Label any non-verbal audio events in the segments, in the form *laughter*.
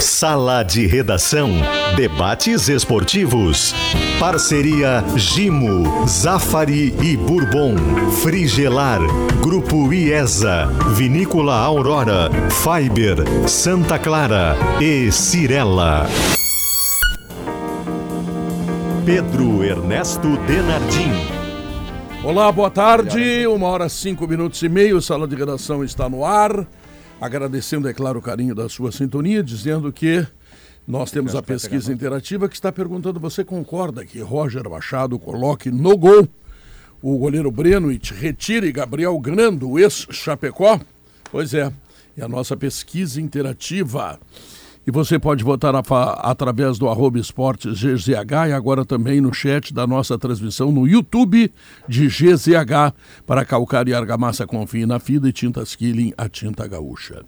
Sala de Redação. Debates esportivos. Parceria Gimo, Zafari e Bourbon. Frigelar. Grupo IESA. Vinícola Aurora. Fiber. Santa Clara. E Cirela. Pedro Ernesto Denardim. Olá, boa tarde. Uma hora cinco minutos e meio. Sala de redação está no ar. Agradecendo, é claro, o carinho da sua sintonia, dizendo que nós temos a pesquisa interativa que está perguntando: você concorda que Roger Machado coloque no gol o goleiro Breno e retire Gabriel Grando, ex-Chapecó? Pois é, é a nossa pesquisa interativa. E você pode votar através do arroba esportes GZH e agora também no chat da nossa transmissão no YouTube de GZH para calcário e argamassa confie na fida e tintas Killing, a tinta gaúcha.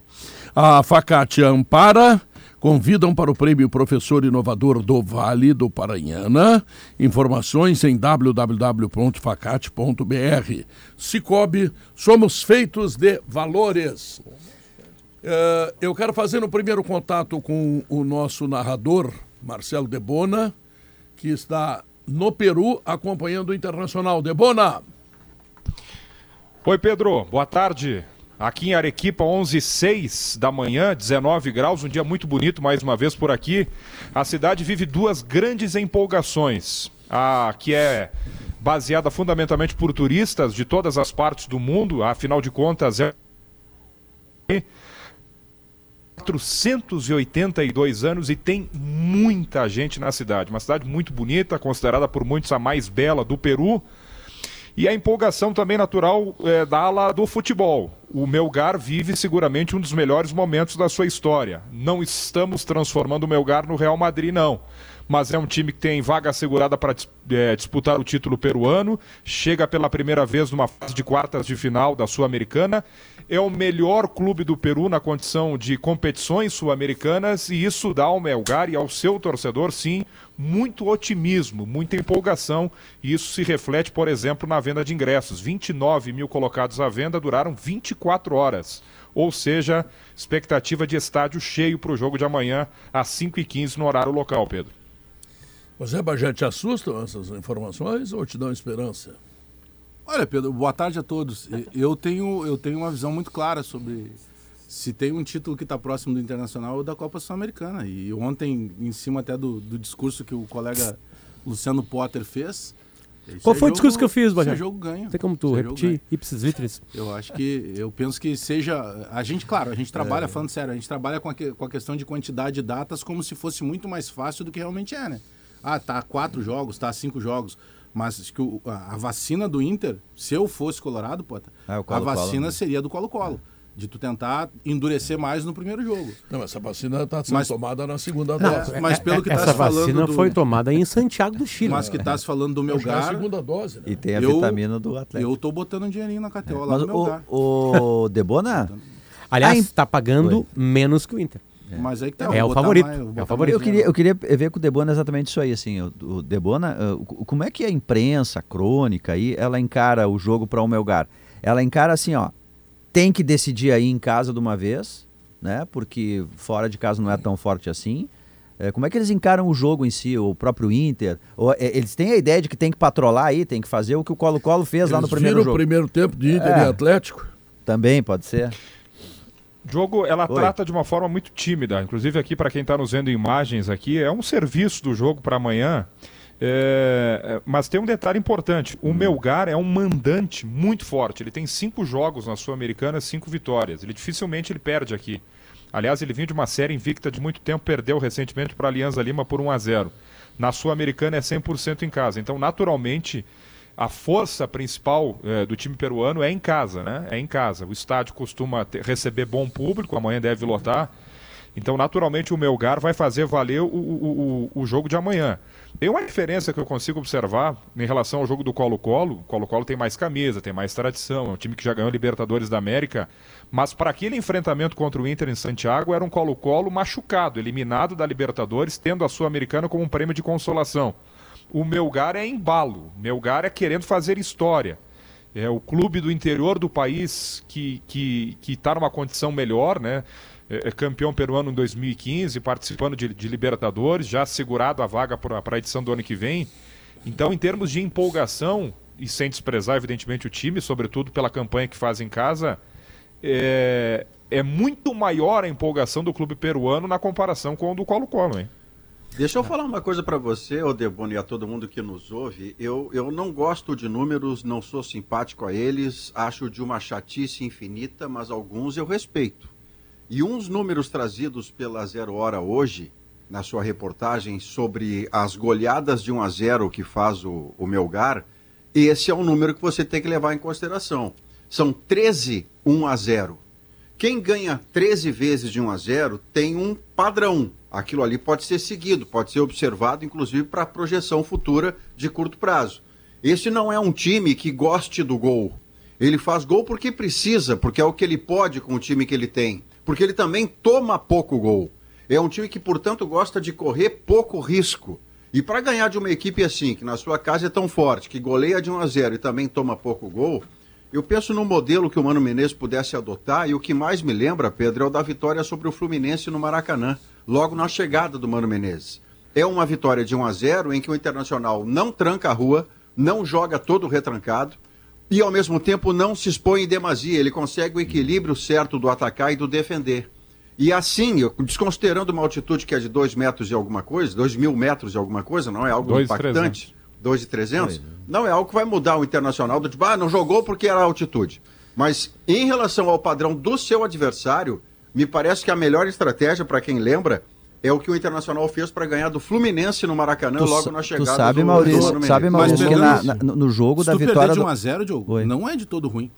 A Facate Ampara convidam para o prêmio Professor Inovador do Vale do Paranhana. Informações em www.facate.br. Cicobi, somos feitos de valores. Uh, eu quero fazer no primeiro contato com o nosso narrador, Marcelo Debona, que está no Peru acompanhando o Internacional. Debona! Oi, Pedro. Boa tarde. Aqui em Arequipa, 11h06 da manhã, 19 graus, um dia muito bonito mais uma vez por aqui. A cidade vive duas grandes empolgações. A que é baseada fundamentalmente por turistas de todas as partes do mundo, afinal de contas é 482 anos e tem muita gente na cidade. Uma cidade muito bonita, considerada por muitos a mais bela do Peru. E a empolgação também natural é, da ala do futebol. O Melgar vive seguramente um dos melhores momentos da sua história. Não estamos transformando o Melgar no Real Madrid, não mas é um time que tem vaga assegurada para é, disputar o título peruano, chega pela primeira vez numa fase de quartas de final da Sul-Americana, é o melhor clube do Peru na condição de competições sul-americanas e isso dá ao Melgar e ao seu torcedor, sim, muito otimismo, muita empolgação e isso se reflete, por exemplo, na venda de ingressos. 29 mil colocados à venda duraram 24 horas ou seja, expectativa de estádio cheio para o jogo de amanhã às 5h15 no horário local, Pedro. Bagé, te assustam essas informações ou te dão esperança? Olha, Pedro, boa tarde a todos. *laughs* Eu tenho, eu tenho uma visão muito clara sobre se tem um título que está próximo do Internacional ou da Copa Sul-Americana. E ontem, em cima até do, do discurso que o colega Luciano Potter fez, qual foi o discurso que eu fiz, Bajé? jogo ganha. Tem como tu repetir ipsis litris? Eu acho que, eu penso que seja, a gente, claro, a gente trabalha, é. falando sério, a gente trabalha com a, com a questão de quantidade de datas como se fosse muito mais fácil do que realmente é, né? Ah, tá quatro jogos, tá cinco jogos. Mas que o, a, a, vacina do Inter, se eu fosse Colorado, pota, ah, a vacina né? seria do Colo-Colo. De tu tentar endurecer mais no primeiro jogo. Não, essa vacina está sendo mas, tomada na segunda não, dose. Mas pelo que está se falando. Essa vacina do... foi tomada em Santiago do Chile. Mas que está se falando do Melgar. É a segunda dose, né? E tem a eu, vitamina do Atlético. Eu tô botando um dinheirinho na KTO é. mas no Melgar. O, o *laughs* Debona? Aliás, está pagando Oi. menos que o Inter. É. Mas aí que tá, é, o favorito. Mais, é o favorito. Eu queria, eu queria ver com o Debona exatamente isso aí, assim, o, o Debona, uh, como é que a imprensa, a crônica aí, ela encara o jogo para o Melgar? Ela encara assim, ó, tem que decidir aí em casa de uma vez, né? Porque fora de casa não é tão forte assim. É, como é que eles encaram o jogo em si, o próprio Inter? Ou, é, eles têm a ideia de que tem que patrolar aí, tem que fazer o que o Colo-Colo fez eles lá no primeiro jogo. o primeiro tempo de Inter é. e Atlético? Também pode ser jogo ela Oi. trata de uma forma muito tímida. Inclusive aqui para quem está nos vendo imagens aqui é um serviço do jogo para amanhã. É, é, mas tem um detalhe importante: o hum. Melgar é um mandante muito forte. Ele tem cinco jogos na Sul-Americana, cinco vitórias. Ele dificilmente ele perde aqui. Aliás, ele vinha de uma série invicta de muito tempo, perdeu recentemente para a Alianza Lima por 1 a 0. Na Sul-Americana é 100% em casa. Então, naturalmente, a força principal é, do time peruano é em casa, né? É em casa. O estádio costuma ter, receber bom público, amanhã deve lotar. Então, naturalmente, o Melgar vai fazer valer o, o, o, o jogo de amanhã. Tem uma diferença que eu consigo observar em relação ao jogo do Colo-Colo. O Colo-Colo tem mais camisa, tem mais tradição, é um time que já ganhou Libertadores da América. Mas para aquele enfrentamento contra o Inter em Santiago, era um Colo-Colo machucado, eliminado da Libertadores, tendo a Sul-Americana como um prêmio de consolação o Melgar é embalo, Melgar é querendo fazer história. É o clube do interior do país que está que, que tá numa condição melhor, né? é, é campeão peruano em 2015, participando de, de Libertadores, já segurado a vaga para a edição do ano que vem. Então, em termos de empolgação, e sem desprezar, evidentemente, o time, sobretudo pela campanha que faz em casa, é, é muito maior a empolgação do clube peruano na comparação com o do Colo-Colo, hein? Deixa eu falar uma coisa para você, Odebone, e a todo mundo que nos ouve. Eu, eu não gosto de números, não sou simpático a eles, acho de uma chatice infinita, mas alguns eu respeito. E uns números trazidos pela Zero Hora hoje, na sua reportagem sobre as goleadas de 1 a 0 que faz o, o Melgar, esse é um número que você tem que levar em consideração. São 13 1 a 0. Quem ganha 13 vezes de 1 a 0 tem um padrão. Aquilo ali pode ser seguido, pode ser observado, inclusive para projeção futura de curto prazo. Esse não é um time que goste do gol. Ele faz gol porque precisa, porque é o que ele pode com o time que ele tem. Porque ele também toma pouco gol. É um time que, portanto, gosta de correr pouco risco. E para ganhar de uma equipe assim, que na sua casa é tão forte, que goleia de 1 a 0 e também toma pouco gol, eu penso no modelo que o Mano Menezes pudesse adotar, e o que mais me lembra, Pedro, é o da vitória sobre o Fluminense no Maracanã, logo na chegada do Mano Menezes. É uma vitória de 1 a 0 em que o Internacional não tranca a rua, não joga todo retrancado e ao mesmo tempo não se expõe em demasia, ele consegue o equilíbrio certo do atacar e do defender. E assim, desconsiderando uma altitude que é de 2 metros e alguma coisa, 2 mil metros e alguma coisa, não é algo dois impactante. 2 e 300, não é algo que vai mudar o internacional do tipo, ah, não jogou porque era altitude. Mas em relação ao padrão do seu adversário, me parece que a melhor estratégia, para quem lembra, é o que o Internacional fez para ganhar do Fluminense no Maracanã tu, logo na chegada tu sabe, do, Maurício, do sabe, Maurício, que na, na, no jogo Se da tu vitória perder de do... 1 a 0 Diogo, Oi. não é de todo ruim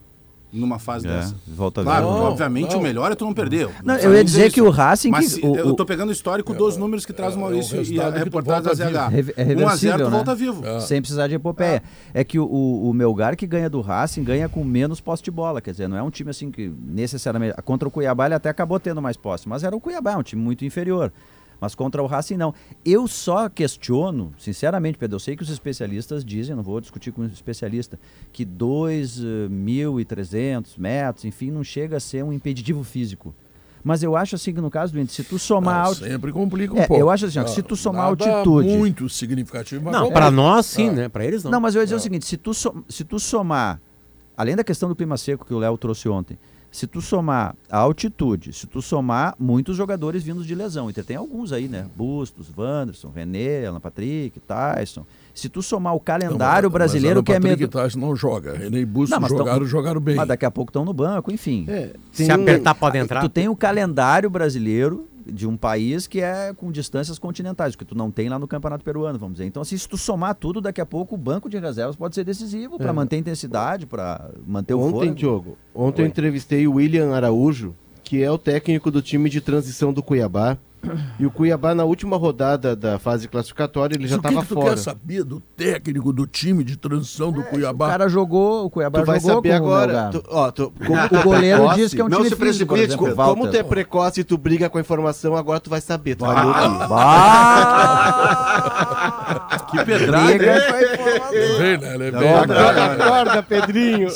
numa fase É, dessa. volta Claro. Não, obviamente não. o melhor é tu não perder. Não, eu ia dizer isso. que o Racing Mas o- eu tô pegando o histórico dos números que traz o é o Maurício e a reportagem da ZH. É 1 a 0 reversível, tu né? volta vivo. Sem precisar de epopeia. É, que o, o, o Melgar que ganha do Racing ganha com menos posse de bola. Quer dizer, não é um time assim que necessariamente. Contra o Cuiabá ele até acabou tendo mais posse, mas era o Cuiabá, um time muito inferior. Mas contra o Racing não. Eu só questiono, sinceramente, Pedro, eu sei que os especialistas dizem, não vou discutir com um especialista, que 2.300 metros, enfim, não chega a ser um impeditivo físico. Mas eu acho assim que no caso do índice, se tu somar Ah, alt- sempre complica um É, pouco. eu acho assim, ó, se tu somar nada altitude- muito significativo. mas Não, complica. pra nós sim, Ah. né? Pra eles não. Não, mas eu ia dizer o seguinte: se tu, so- se tu somar, além da questão do clima seco que o Léo trouxe ontem, se tu somar a altitude, se tu somar muitos jogadores vindos de lesão, e tem alguns aí, né? Bustos, Wanderson, René, Alan Patrick, Tyson. Se tu somar o calendário Não, mas- brasileiro mas que é Patrick medo. Taz não joga. René e Busto Não, mas tão- jogaram, jogaram bem. Mas daqui a pouco estão no banco, enfim. É, Se tem um- apertar, pode entrar. Tu tem o calendário brasileiro de um país que é com distâncias continentais, que tu não tem lá no Campeonato Peruano, vamos dizer. Então, assim, se tu somar tudo, daqui a pouco o banco de reservas pode ser decisivo para É. manter a intensidade, para manter o Ontem, fôlego. Diogo, ontem Oi. eu entrevistei o William Araújo, que é o técnico do time de transição do Cuiabá. E o Cuiabá, na última rodada da fase classificatória, ele Mas já o que, estava que tu fora. quer saber do técnico do time de transição do O Cuiabá? cara jogou, o Cuiabá Tu vai jogou saber o agora. Tu, ó, tu, como O é goleiro precoce, diz que é um não time se precipite, Como tu é precoce e tu briga com a informação, agora tu vai saber. Tu vai Ah, o livro. bah! Que pedrada, Briga hein? com a informação. Ele vem, né? Acorda, acorda, Pedrinho.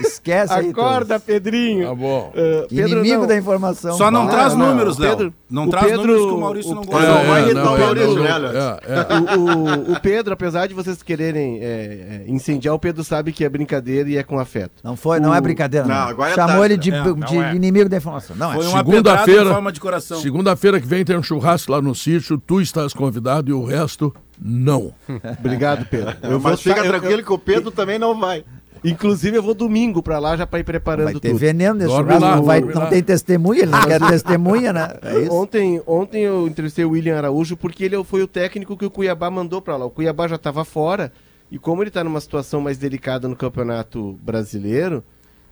Esquece aí. Acorda, Pedrinho. Tá bom. Uh, Pedro. Inimigo não. da informação. Só não Bah. traz não, números, o Léo. Pedro- Não o traz números que o Maurício não gosta. É, é, *laughs* é, é. Pedro, apesar de vocês quererem é, é, incendiar, o Pedro sabe que é brincadeira e é com afeto. Não foi, não é brincadeira. Não, Não, agora é Chamou tarde, ele de? Não, de é. inimigo da informação. Não, Foi é. uma pedrada em Segunda-feira, forma de coração. segunda-feira que vem tem um churrasco lá no sítio. Tu estás convidado e o resto não. Obrigado, Pedro. Eu vou Mas fica sa- eu- tranquilo que o Pedro também não vai. Inclusive, eu vou domingo pra lá já pra ir preparando Vai ter tudo. veneno nesse Dorme churrasco. lá, não, vai- não lá. tem testemunha, ele não quer *laughs* testemunha, né? É isso. Ontem, ontem eu entrevistei o William Araújo porque ele foi o técnico que o Cuiabá mandou pra lá. O Cuiabá já estava fora e como ele tá numa situação mais delicada no Campeonato Brasileiro,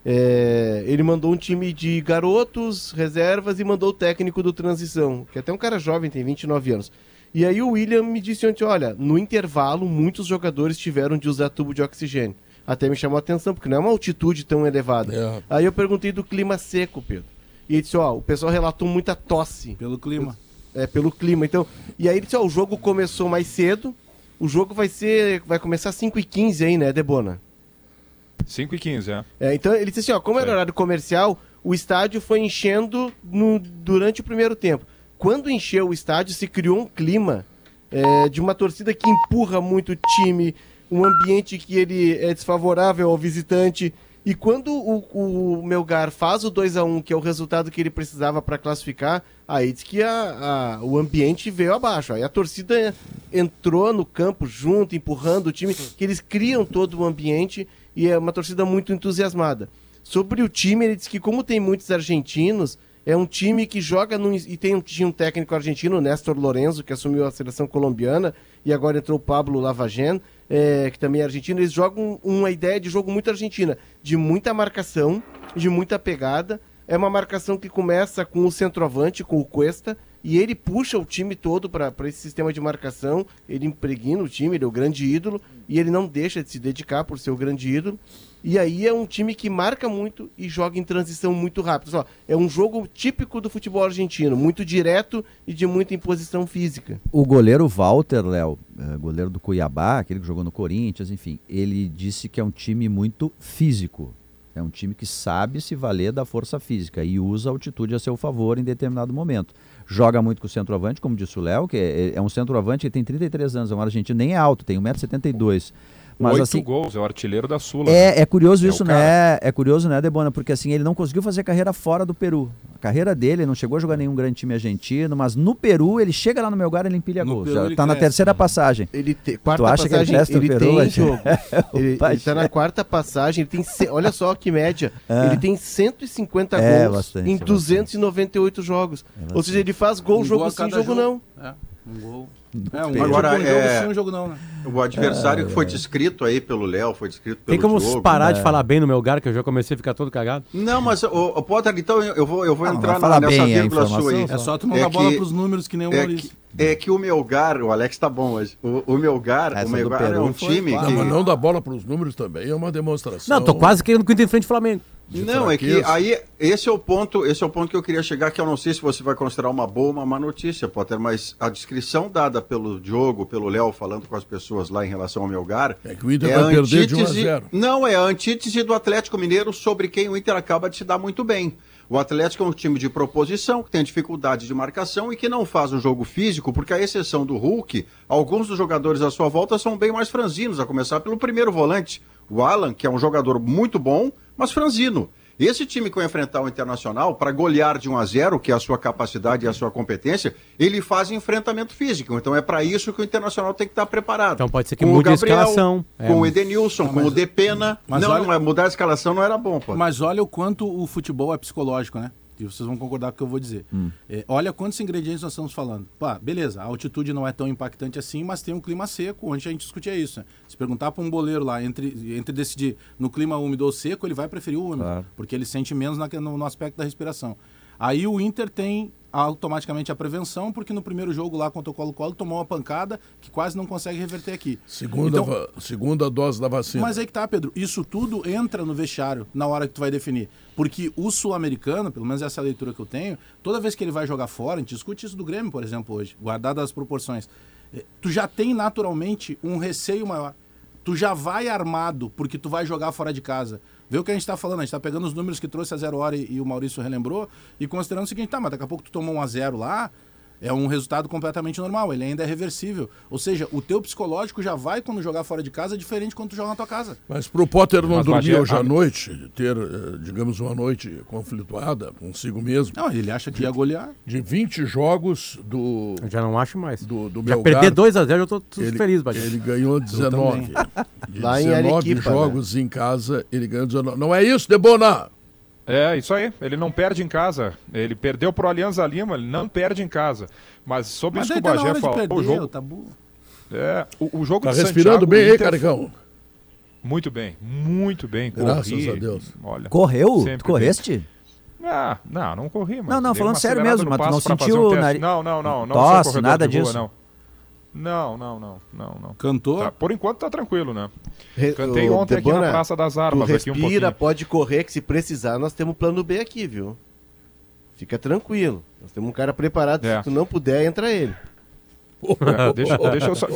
é, ele mandou um time de garotos, reservas e mandou o técnico do transição, que é até um cara jovem, tem 29 anos. E aí o William me disse ontem, olha, no intervalo muitos jogadores tiveram de usar tubo de oxigênio. Até me chamou a atenção, porque não é uma altitude tão elevada. É. Aí eu perguntei do clima seco, Pedro. E ele disse, ó, o pessoal relatou muita tosse Pelo clima. é, pelo clima. Então, e aí ele disse, ó, o jogo começou mais cedo. O jogo vai ser, vai começar às 5h15 aí, né, Debona? 5 e 15, é. É, então ele disse assim, ó, como era Sim. horário comercial, o estádio foi enchendo no, durante o primeiro tempo. Quando encheu o estádio, se criou um clima é, de uma torcida que empurra muito o time, um ambiente que ele é desfavorável ao visitante. E quando o, o Melgar faz o 2 a 1 que é o resultado que ele precisava para classificar, aí diz que a, a, o ambiente veio abaixo. Aí a torcida entrou no campo junto, empurrando o time, que eles criam todo o ambiente e é uma torcida muito entusiasmada. Sobre o time, ele diz que como tem muitos argentinos, é um time que joga no, e tem um, tinha um técnico argentino, Néstor Lorenzo, que assumiu a seleção colombiana, e agora entrou o Pablo Lavagen, é, que também é argentino. Eles jogam uma ideia de jogo muito argentina, de muita marcação, de muita pegada. É uma marcação que começa com o centroavante, com o Cuesta, e ele puxa o time todo para esse sistema de marcação. Ele impregna o time, ele é o grande ídolo, e ele não deixa de se dedicar por ser o grande ídolo. E aí é um time que marca muito e joga em transição muito rápido. Só, é um jogo típico do futebol argentino, muito direto e de muita imposição física. O goleiro Walter, Léo, é, goleiro do Cuiabá, aquele que jogou no Corinthians, enfim, ele disse que é um time muito físico. É um time que sabe se valer da força física e usa a altitude a seu favor em determinado momento. Joga muito com o centroavante, como disse o Léo, que é, é um centroavante que tem 33 anos, é um argentino, nem é alto, tem 1,72m. Mas, Oito assim, gols, é o artilheiro da Sula. É, né? é curioso é isso, né? É curioso, né, Debona? Porque assim, ele não conseguiu fazer carreira fora do Peru. A carreira dele, ele não chegou a jogar nenhum grande time argentino, mas no Peru, ele chega lá no meu lugar ele empilha no gols. Peru, Já tá na terceira passagem. Ele te, quarta tu acha passagem, que ele, ele Peru, tem jogo. *laughs* ele, ele tá na quarta passagem, ele tem, olha só que média, é. ele tem 150 é, gols bastante, em 298 bastante. jogos. É Ou seja, ele faz gol, um jogo sim, jogo, jogo não. É, um gol. É, um Agora, jogo, é... jogo, sim, um jogo não, né? O adversário é, que foi descrito aí pelo Léo, foi descrito pelo Tem como Diogo, parar né? de falar bem no meu lugar, que eu já comecei a ficar todo cagado? Não, mas, o, o Potter, então eu vou, eu vou ah, entrar na, nessa vírgula sua aí. É só tu não é dar bola pros números que nem o é Maurício. Que, é que o Melgar, o Alex tá bom hoje, o, o Melgar, o Melgar é um time que... Não, não dar bola pros números também é uma demonstração. Não, tô quase querendo que o Inter frente Flamengo. Não, é que aí esse é o ponto, esse é o ponto que eu queria chegar, que eu não sei se você vai considerar uma boa ou uma má notícia, Potter, mas a descrição dada pelo Diogo, pelo Léo, falando com as pessoas lá em relação ao Melgar. É que o Inter é vai perder de 1 a 0. Não, é a antítese do Atlético Mineiro sobre quem o Inter acaba de se dar muito bem. O Atlético é um time de proposição, que tem dificuldade de marcação e que não faz um jogo físico, porque, à exceção do Hulk, alguns dos jogadores à sua volta são bem mais franzinos, a começar pelo primeiro volante, o Alan, que é um jogador muito bom, mas franzino. Esse time que vai enfrentar o Internacional, para golear de 1 a 0, que é a sua capacidade e a sua competência, ele faz enfrentamento físico. Então é para isso que o Internacional tem que estar preparado. Então pode ser que com mude o Gabriel, a escalação. Com é. o Edenilson, não, com o Depena. Mas não, olha... não é mudar a escalação não era bom, pô. Mas olha o quanto o futebol é psicológico, né? E vocês vão concordar com o que eu vou dizer. Hum. É, olha quantos ingredientes nós estamos falando. Pá, beleza, a altitude não é tão impactante assim, mas tem um clima seco, onde a gente discutia isso. Né? Se perguntar para um boleiro lá, entre, entre decidir no clima úmido ou seco, ele vai preferir o úmido, claro. porque ele sente menos na, no, no aspecto da respiração. Aí o Inter tem automaticamente a prevenção, porque no primeiro jogo lá contra o Colo-Colo tomou uma pancada que quase não consegue reverter aqui. Segunda, então, segunda dose da vacina. Mas aí que tá, Pedro. Isso tudo entra no vestiário na hora que tu vai definir. Porque o sul-americano, pelo menos essa é a leitura que eu tenho, toda vez que ele vai jogar fora, a gente discute isso do Grêmio, por exemplo, hoje, guardado as proporções, eh, tu já tem naturalmente um receio maior. Tu já vai armado porque tu vai jogar fora de casa. Vê o que a gente está falando, a gente está pegando os números que trouxe a zero hora e, e, o Maurício relembrou, e considerando o seguinte, tá, mas daqui a pouco tu tomou um a zero lá, é um resultado completamente normal, ele ainda é reversível. Ou seja, o teu psicológico já vai quando jogar fora de casa diferente quando tu joga na tua casa. Mas pro Potter não dormir hoje à noite, ter, eh, digamos, uma noite conflituada consigo mesmo. Não, ele acha que de, ia golear. De 20 jogos do. Eu já não acho mais. Do, do já perder 2 a 0 eu tô ele, feliz, Bagé. Ele ganhou 19. De *laughs* Lá 19 em Arequipa, jogos né? em casa, ele ganhou 19. Não é isso, Debona? É, isso aí. Ele não perde em casa. Ele perdeu pro Alianza Lima, ele não perde em casa. Mas sobre Mas isso que o tá Bagé falou, perder, o jogo... Tabu. É, o, o jogo tá respirando Santiago, bem aí, Caricão? Muito bem, muito bem. Graças corri, a Deus. Olha, Correu? Tu correste? Ah, não, não corri, mas. Não, não, falando sério mesmo, mas tu não sentiu um nariz. Não, não, não. não Tosse, nada disso. Rua, não. Não, não, não, não, não. Cantou? Tá, por enquanto tá tranquilo, né? Cantei ontem Debona, aqui na Praça das Armas. Tu respira, um pode correr, que se precisar nós temos plano B aqui, viu? Fica tranquilo. Nós temos um cara preparado, é. se tu não puder, entra ele. É, deixa, deixa eu só,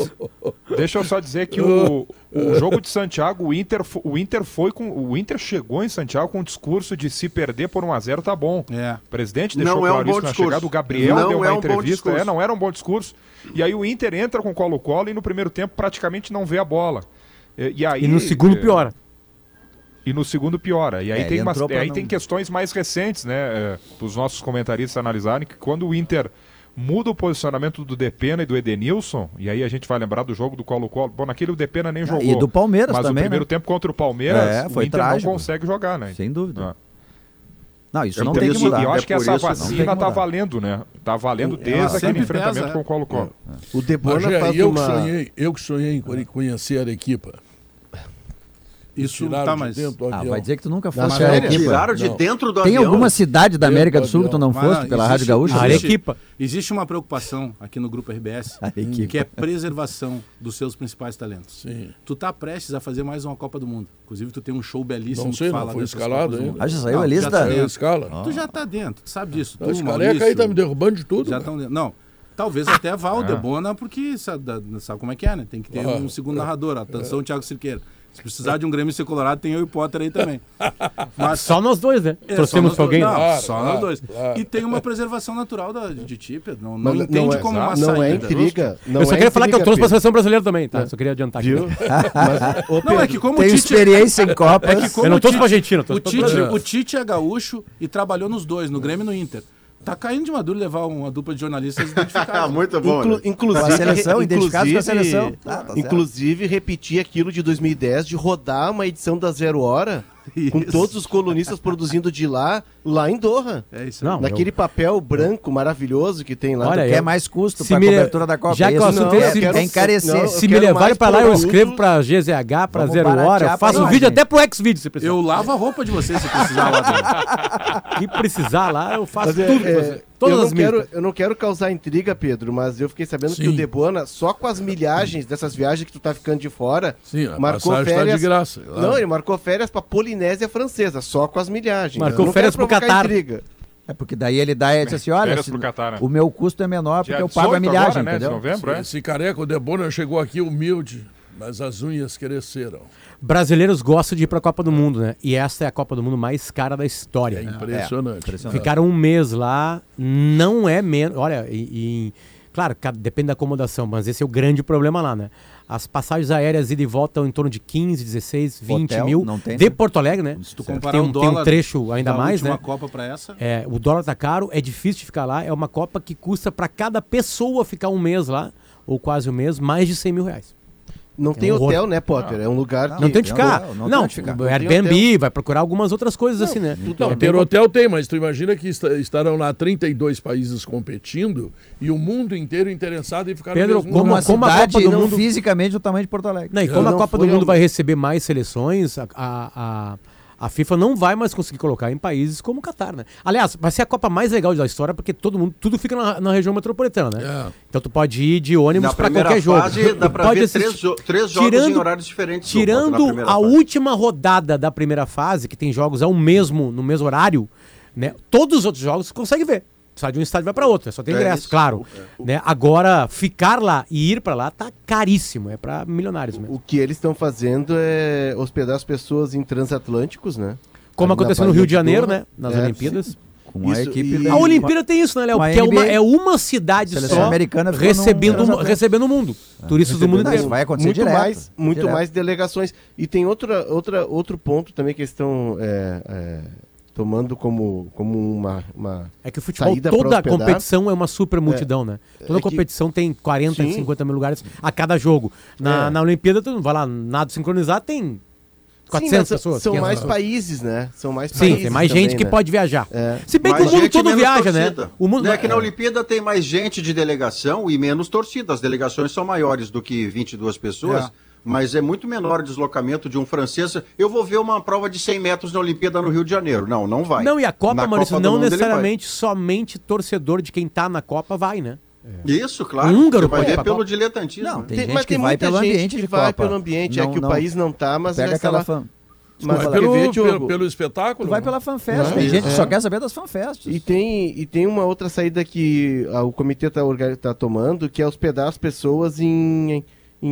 deixa eu só dizer que o, o *laughs* jogo de Santiago, o Inter, o Inter foi com. O Inter chegou em Santiago com um discurso de se perder por 1x0 tá bom. É. O presidente deixou Não é um claro isso na discurso. chegada. O Gabriel Não deu uma é um entrevista. É, não era um bom discurso. E aí o Inter entra com o Colo-Colo e no primeiro tempo praticamente não vê a bola. E, e aí, E no segundo é, piora. E no segundo piora. E aí, É, tem, umas- aí não- tem questões mais recentes, né? É, os nossos comentaristas analisarem que quando o Inter muda o posicionamento do Depena e do Edenilson, e aí a gente vai lembrar do jogo do Colo-Colo. Bom, naquele o Depena nem jogou. E do Palmeiras mas também, o primeiro né? tempo contra o Palmeiras, É, foi o Inter trágico. não consegue jogar, né? Sem dúvida. Ah. Não, isso É não tem que mudar. E eu É acho que por essa vacina que tá mudar. valendo, né? Tá valendo Ela desde aquele enfrentamento pesa, com o Colo-Colo. O Debona Bagé, faz eu, que uma... sonhei, eu que sonhei em conhecer a equipa. Isso Tiraram tá, de mas. dentro do Ah, vai dizer que tu nunca Nas fosse a férias? equipa. Tiraram de Não. dentro do Tem avião. alguma cidade da América do do Sul que tu não Mas, foste não, pela existe- Rádio Gaúcha? A existe- Arequipa. Existe uma preocupação aqui no Grupo RBS, Arequipa. que é preservação dos seus principais talentos. Sim. Tu tá prestes a fazer mais uma Copa do Mundo. Inclusive, tu tem um show belíssimo Não sei, que não fala foi dessas escalado ainda. Ah, já saiu a tu lista? tá Saiu a dentro. escala. Tu já tá dentro, tu sabe disso. Tu, Esse careca aí tá me derrubando de tudo. Já estão dentro. Não, talvez até vá o Debona, porque sabe, como é que é, né? Tem que ter Ah, um segundo narrador. Atenção, Thiago Cirqueira. Se precisar de um Grêmio ser colorado, tem eu e o Potter aí também. *laughs* Mas Só nós dois, né? é, nós alguém. dois. Não, Claro, só claro, nós dois. claro. E tem uma preservação natural da, de ti, Pedro. Não, não não entende é- como uma Não é saída. intriga. Não eu só é queria falar que eu trouxe pra Pedro. seleção brasileira também, tá? Só queria adiantar aqui. Viu? *laughs* Mas, ô, Não, Pedro, é que como Tem o Tite... experiência em *laughs* Copas. É que como Eu não torço pra Argentina, O Tite, o Tite é gaúcho e trabalhou nos dois, no Grêmio e no Inter. Tá caindo de maduro levar uma dupla de jornalistas Ah, identificados. *laughs* muito bom. Inclu- né? inclusive, Com a seleção, identificados com a inclusive- seleção. Tá, tá certo. inclusive, repetir aquilo de 2010 de rodar uma edição da Zero Hora *laughs* com todos os colunistas produzindo de lá, lá em Doha. É isso aí. Não, Naquele papel branco maravilhoso que tem lá. Olha, Quer eu- mais custo se pra me le- cobertura da Copa. já que é o isso? assunto Não, é é, esse- quer encarecer. não, Se eu me quero levarem pra lá, eu escrevo pra GZH, pra Vamos Zero Hora, eu faço um vídeo até pro Xvideo se precisar. Eu lavo a roupa de vocês se precisar lá que *laughs* precisar lá, eu faço Mas é, tudo. pra é, você. Todas eu, não as quero, eu não quero causar intriga, Pedro, mas eu fiquei sabendo que Sim. o Debona, só com as milhagens dessas viagens que tu tá ficando de fora, Sim, a marcou passagem tá férias. de graça. claro. Não, ele marcou férias pra Polinésia Francesa, só com as milhagens. Marcou férias pro Catar. Intriga. É porque daí ele dá e diz assim, olha, Férias se- Catar, né? o meu custo é menor porque eu pago a 18 milhagem, agora, né, de entendeu? novembro, é? Esse careca, o Debona, chegou aqui humilde, mas as unhas cresceram. Brasileiros gostam de ir pra Copa do Mundo, né? E essa é a Copa do Mundo mais cara da história. É impressionante. impressionante. Ficaram um mês lá, não é menos. Olha, e, e- claro, depende da acomodação, mas esse é o grande problema lá, né? As passagens aéreas ida e volta estão em torno de 15, 16, 20 Hotel, mil. não tem, de né? Porto Alegre, né? Se tu Tem comparar um, o tem um dólar trecho ainda da mais, né? Copa pra essa. É, o dólar tá caro, é difícil de ficar lá. É uma Copa que custa para cada pessoa ficar um mês lá, ou quase um mês, mais de 100 mil reais. Não tem um horror. hotel, né, Potter? É um lugar Não, que... Não tem onde não, ficar. não Não, tem onde ficar. o Airbnb, vai procurar algumas outras coisas assim, né? Não, É ter bem hotel tem, mas tu imagina que esta- estarão lá 32 países competindo e o mundo inteiro interessado em ficar Pedro, no mesmo como lugar. Uma como a Copa do não Mundo- fisicamente do tamanho de Porto Alegre. Não, e como não a Copa do Mundo vai receber mais seleções, a, a, a, a FIFA não vai mais conseguir colocar em países como o Catar, né? Aliás, vai ser a Copa mais legal da história, porque todo mundo, tudo fica na, na região metropolitana, né? É. Então tu pode ir de ônibus primeira qualquer jogo. fase, dá Tu pra pode ver assistir- três, jo- três jogos em tirando- horários diferentes. Tirando a fase. última rodada da primeira fase, que tem jogos ao mesmo, no mesmo horário, né? Todos os outros jogos você consegue ver. Sai de um estádio e vai para outro, só tem É ingresso, isso. claro. Né? Agora, ficar lá e ir para lá tá caríssimo, é para milionários mesmo. O que eles estão fazendo é hospedar as pessoas em transatlânticos, né? Como Ali aconteceu no Rio de Janeiro, né? Nas É, Olimpíadas. Com a Isso, equipe e- da- A Olimpíada tem isso, né, Léo? A Porque é uma, é uma cidade Seleção só americana recebendo, recebendo o mundo. Turistas do mundo Não, inteiro. isso vai acontecer muito direto. mais, muito direto. mais delegações. E tem outra, outra, outro ponto também que eles estão é, é, tomando como, como uma, uma É que o futebol, toda a competição é uma super multidão, né? Toda É que- competição tem 40, Sim. 50 mil lugares a cada jogo. Na, É. na Olimpíada, tu não vai lá, nado sincronizado, tem 400 Sim, pessoas. São 500 mais pessoas. países, né? São mais Sim, países. tem mais também, gente que né? pode viajar. É. Se bem que Mais o mundo todo viaja, torcida. né? O mundo É que na Olimpíada tem mais gente de delegação e menos torcida. As delegações são maiores do que 22 pessoas, É. mas é muito menor o deslocamento de um francês. Eu vou ver uma prova de 100 metros na Olimpíada no Rio de Janeiro. Não, não vai. Não, e a Copa, Na Maurício, Copa do não necessariamente somente torcedor de quem tá na Copa vai, né? vai. Isso, claro. Um húngaro Você vai ver pelo diletantismo. Não, né? tem, Tem- gente mas que tem vai muita pelo gente ambiente que de vai Copa. pelo ambiente, é Não- que o não- país não tá, mas Pega aquela lá- fama. Mas Vai pelo, ver, pelo, pelo espetáculo? Tu vai pela fanfest. É, Tem gente que é. só quer saber das fanfests. E tem, e tem uma outra saída que ah, o comitê está tomando, que é hospedar as pessoas em, em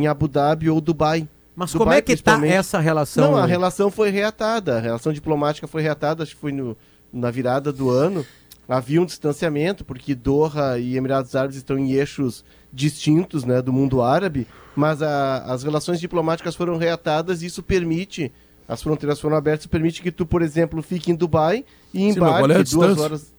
Abu Dhabi ou Dubai. Mas Dubai, como é que tá principalmente. essa relação? Não, a relação foi reatada. A relação diplomática foi reatada, acho que foi no- na virada do ano. Havia um distanciamento, porque Doha e Emirados Árabes estão em eixos distintos né, do mundo árabe, mas a- as relações diplomáticas foram reatadas e isso permite, as fronteiras foram abertas, permite que tu, por exemplo, fique em Dubai e Sim, embarque é duas horas.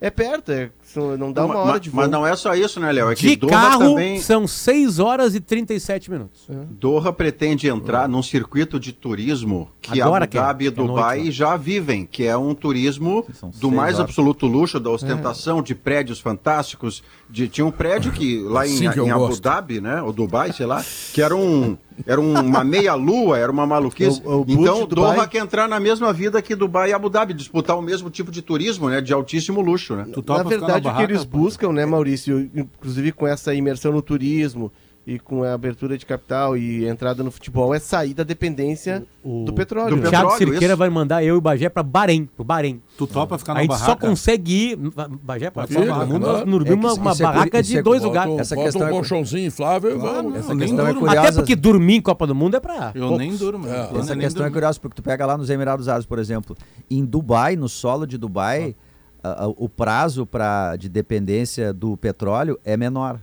É perto, é, não dá uma ma- hora ma- de voo. Mas não é só isso, né, Léo? É que De Doha carro também. são 6 horas e 37 minutos. Doha pretende entrar num circuito de turismo que Agora Abu é- Dhabi e é noite, Dubai né? já vivem, que é um turismo do mais horas. absoluto luxo, da ostentação, de prédios fantásticos. De, tinha um prédio que lá em, Assim que em Abu gosto. Dhabi, né, ou Dubai, sei lá, que era um era uma meia lua, era uma maluquice. O- o então Dubai- Doha quer entrar na mesma vida que Dubai e Abu Dhabi, disputar o mesmo tipo de turismo, né, de altíssimo luxo, né? Tu Na ficar verdade, o que eles buscam, né, Maurício, inclusive com essa imersão no turismo e com a abertura de capital e entrada no futebol, é sair da dependência O- do petróleo. do né? Thiago Cirqueira isso. vai mandar eu e o Bagé pra Bahrein, pro Bahrein. Tu topa ficar A na gente barraca? só consegue ir. Bagé, pode Fica, todo mundo claro. dormir É uma, uma é barraca de é dois lugares. Essa Bota questão um é- colchãozinho inflável e vamos. Essa nem questão é durmo. curiosa. Até porque dormir em Copa do Mundo é pra. Eu poucos. nem durmo. É. Essa nem questão é dormir. curiosa, porque tu pega lá nos Emirados Árabes, por exemplo, em Dubai, no solo de Dubai, a- a- o prazo pra, de dependência do petróleo é menor.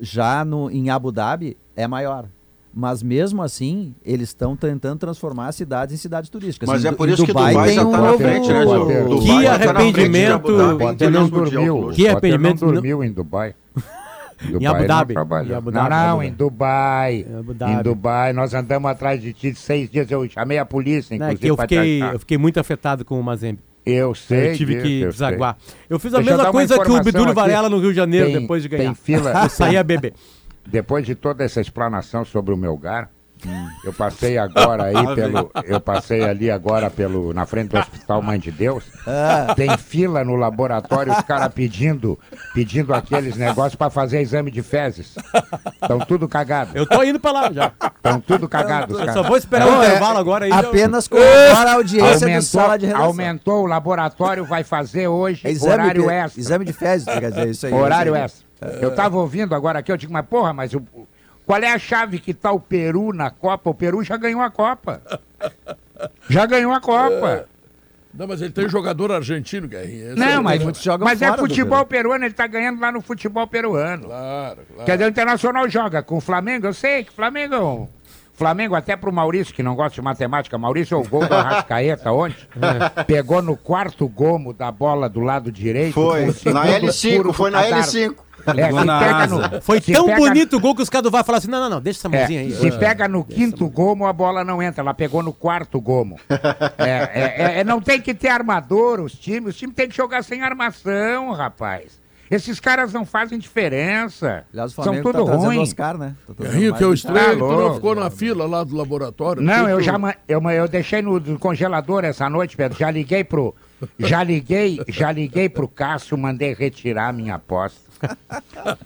Já no, em Abu Dhabi é maior. Mas mesmo assim, eles estão tentando transformar as cidades em cidades turísticas. Mas Em é por em isso que Dubai um tá na novo- frente, né, Diogo? Que Dubai Que já tá na frente de Abu arrependimento. Dhabi em Potter turismo não dormiu. Que arrependimento- não dormiu em Dubai. *laughs* Dubai Abu não Dhabi. Em Abu não, Dhabi, não, Abu em. Dubai. Em Abu Em Dhabi. Dubai, nós andamos atrás de ti seis dias. Eu chamei a polícia, Né, inclusive, que eu fiquei, eu fiquei muito afetado com o Mazembe. Eu sei. eu tive que eu desaguar. Eu fiz a Deixa mesma coisa que o Bidulho. Varela no Rio de Janeiro, Tem- depois de tem ganhar. fila. Eu saí a beber. Depois de toda essa explanação sobre o Melgar, eu passei agora aí *laughs* pelo. Eu passei ali agora pelo. na frente do Hospital Mãe de Deus. Tem fila no laboratório, os caras pedindo, pedindo aqueles negócios para fazer exame de fezes. Estão tudo cagados. Eu tô indo pra lá já. Estão tudo cagados, Eu cara. só vou esperar o é- intervalo agora aí. Apenas corrobora a audiência do Aumentou, sala de redação. aumentou, o laboratório vai fazer hoje É exame horário de, extra. Exame de fezes, quer dizer, isso aí. Horário extra. Eu tava ouvindo agora aqui, eu digo, mas porra, mas o- qual é a chave que tá o Peru na Copa? O Peru já ganhou a Copa. Já ganhou a Copa. Não, mas ele tem jogador argentino, Guerrinha. Esse Não, é- mas, mas é futebol peruano, ele tá ganhando lá no futebol peruano. Claro, claro. Quer dizer, o Internacional joga com o Flamengo, eu sei que o Flamengo. é Flamengo, até pro Maurício, que não gosta de matemática, Maurício é o gol do Arrascaeta ontem. Pegou no quarto gomo da bola do lado direito. Foi, na L5, furo foi na cadarço. L5. É, na pega asa. no- Foi se tão pega- bonito o gol que os caras vão falar assim: não, não, não, deixa essa É, mãozinha aí. se pega no quinto gomo, a bola não entra. Ela pegou no quarto gomo. É, é, não tem que ter armador, os times. Os times têm que jogar sem armação, rapaz. Esses caras não fazem diferença. Aliás, o São Flamengo tudo tá ruim. Oscar, né? Tá mais que eu estranho, Tá tu não louco. ficou na fila lá do laboratório. Não, eu Tu- já ma- eu, eu deixei no no congelador essa noite, Pedro. Já liguei pro. Já liguei, já liguei pro Cássio, mandei retirar a minha aposta.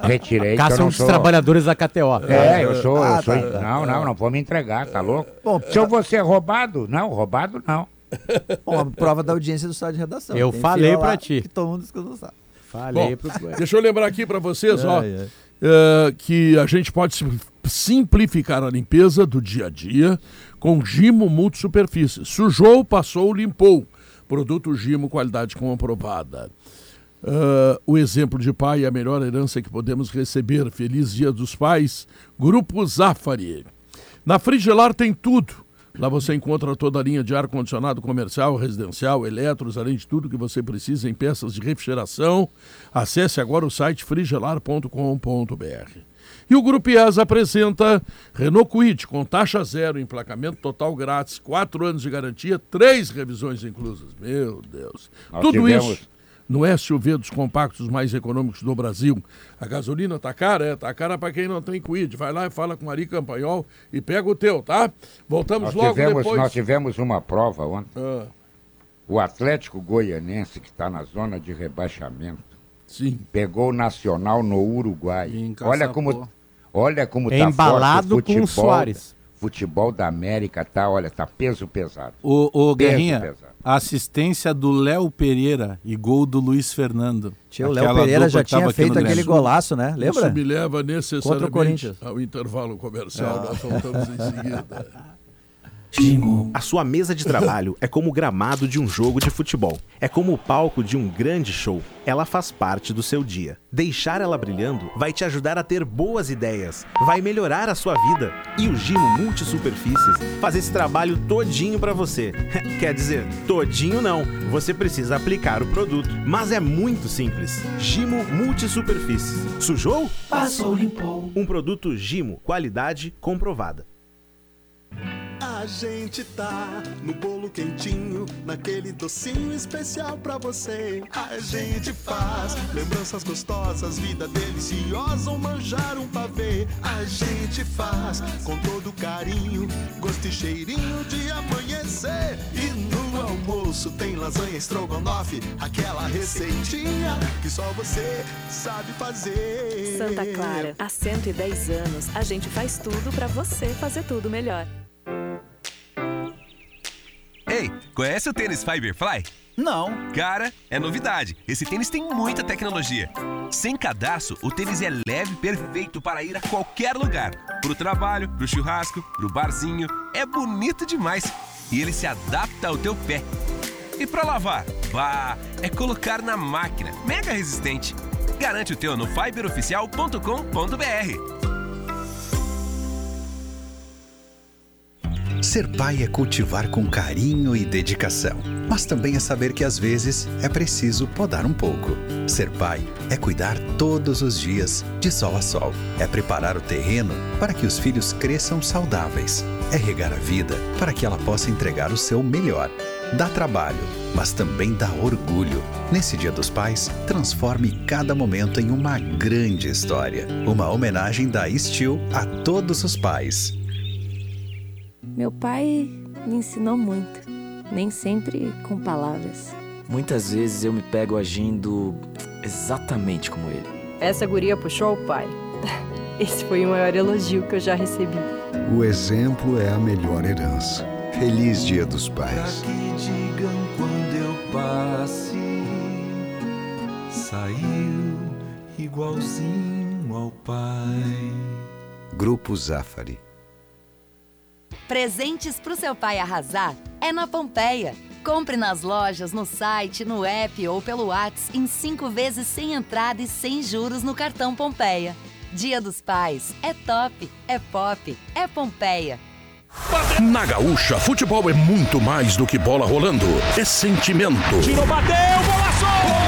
Retirei. que Cássio eu é um não dos sou... trabalhadores da KTO. É, eu sou, Ah, eu sou. tá, tá. Não, não, não vou me entregar, tá louco? Bom, Se eu vou ser roubado, não, roubado não. Bom, a prova da audiência do estado de redação. Eu Tem falei lá ti. Que todo mundo escuta, sabe. Falei Bom, pro. Deixa eu lembrar aqui para vocês, ó, ai. eh, que a gente pode sim- simplificar a limpeza do dia a dia com Gimo Multisuperfície. Sujou, passou, limpou. Produto Gimo, qualidade comprovada. Ah, o exemplo de pai é a melhor herança que podemos receber. Feliz Dia dos Pais. Grupo Zafari. Na Frigelar tem tudo. Lá você encontra toda a linha de ar-condicionado comercial, residencial, eletros, além de tudo que você precisa em peças de refrigeração. Acesse agora o site frigelar.com.br. E o Grupo IES apresenta Renault Kwid com taxa zero, emplacamento total grátis, quatro anos de garantia, três revisões inclusas. Meu Deus. Nós Tudo tivemos- isso no SUV dos compactos mais econômicos do Brasil. A gasolina tá cara, é, tá cara para quem não tem Kwid. Vai lá e fala com Ari Campanhol e pega o teu, tá? Voltamos Nós logo tivemos, depois. nós tivemos uma prova ontem. Ah, O Atlético Goianense, que está na zona de rebaixamento, sim. pegou o Nacional no Uruguai. Olha como, olha como É tá embalado forte o com o futebol. Soares. Futebol da América tá, olha, tá peso pesado. O, o Peso Guerrinha, pesado. assistência do Léo Pereira e gol do Luiz Fernando. Tio, o Léo Pereira já tinha feito aquele golaço, né? Isso Lembra? me leva Contra o necessariamente Corinthians. ao intervalo comercial. Nós voltamos em seguida. *laughs* A sua mesa de trabalho *laughs* é como o gramado de um jogo de futebol. É como o palco de um grande show. Ela faz parte do seu dia. Deixar ela brilhando vai te ajudar a ter boas ideias, vai melhorar a sua vida. E o Gimo Multisuperfícies faz esse trabalho todinho pra você. *laughs* Quer dizer, todinho não. Você precisa aplicar o produto. Mas é muito simples. Gimo Multisuperfícies. Sujou? Passou, limpou. Um produto Gimo, qualidade comprovada. A gente tá no bolo quentinho, naquele docinho especial pra você. A gente faz lembranças gostosas, vida deliciosa, um manjar, um pavê. A gente faz com todo carinho, gosto e cheirinho de amanhecer. E no almoço tem lasanha estrogonofe, aquela receitinha que só você sabe fazer. Santa Clara, há 110 anos, a gente faz tudo pra você fazer tudo melhor. Ei, conhece o tênis Fiberfly? Não. Cara, é novidade. Esse tênis tem muita tecnologia. Sem cadarço, o tênis é leve e perfeito para ir a qualquer lugar. Pro trabalho, pro churrasco, pro barzinho. É bonito demais. E ele se adapta ao teu pé. E para lavar? Bah, é colocar na máquina. Mega resistente. Garante o teu no fiberoficial.com.br. Ser pai é cultivar com carinho e dedicação, mas também é saber que às vezes é preciso podar um pouco. Ser pai é cuidar todos os dias, de sol a sol. É preparar o terreno para que os filhos cresçam saudáveis. É regar a vida para que ela possa entregar o seu melhor. Dá trabalho, mas também dá orgulho. Nesse Dia dos Pais, transforme cada momento em uma grande história. Uma homenagem da Steel a todos os pais. Meu pai me ensinou muito, nem sempre com palavras. Muitas vezes eu me pego agindo exatamente como ele. Essa guria puxou o pai. *laughs* Esse foi o maior elogio que eu já recebi. O exemplo é a melhor herança. Feliz Dia dos Pais. que digam quando eu passe. Saiu igualzinho ao pai. Grupo Zafari. Presentes pro seu pai arrasar é na Pompeia. Compre nas lojas, no site, no app ou pelo Whats em cinco vezes sem entrada e sem juros no cartão Pompeia. Dia dos Pais é top, é pop, é Pompeia. Na Gaúcha, futebol é muito mais do que bola rolando. É sentimento. Tirou, bateu, golaço! Golaço!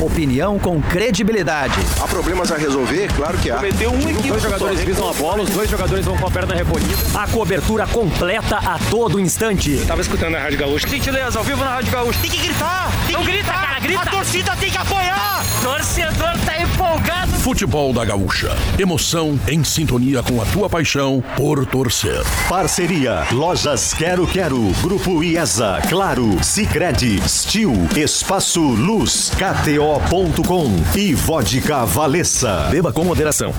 Opinião com credibilidade. Há problemas a resolver? Claro que há. Cometeu um equívoco. Dois jogadores visam a bola, os dois jogadores vão com a perna recolhida. A cobertura completa a todo instante. Eu tava escutando a Rádio Gaúcha. Gentileza, ao vivo na Rádio Gaúcha. Tem que gritar! Tem Não que grita, cara, grita! A torcida tem que apoiar! Torcedor tá empolgado. Futebol da Gaúcha. Emoção em sintonia com a tua paixão por torcer. Parceria Lojas Quero Quero, Grupo IESA, Claro, Sicredi, Stil, Espaço Luz, KTO.com e Vodka Valessa. Beba com moderação.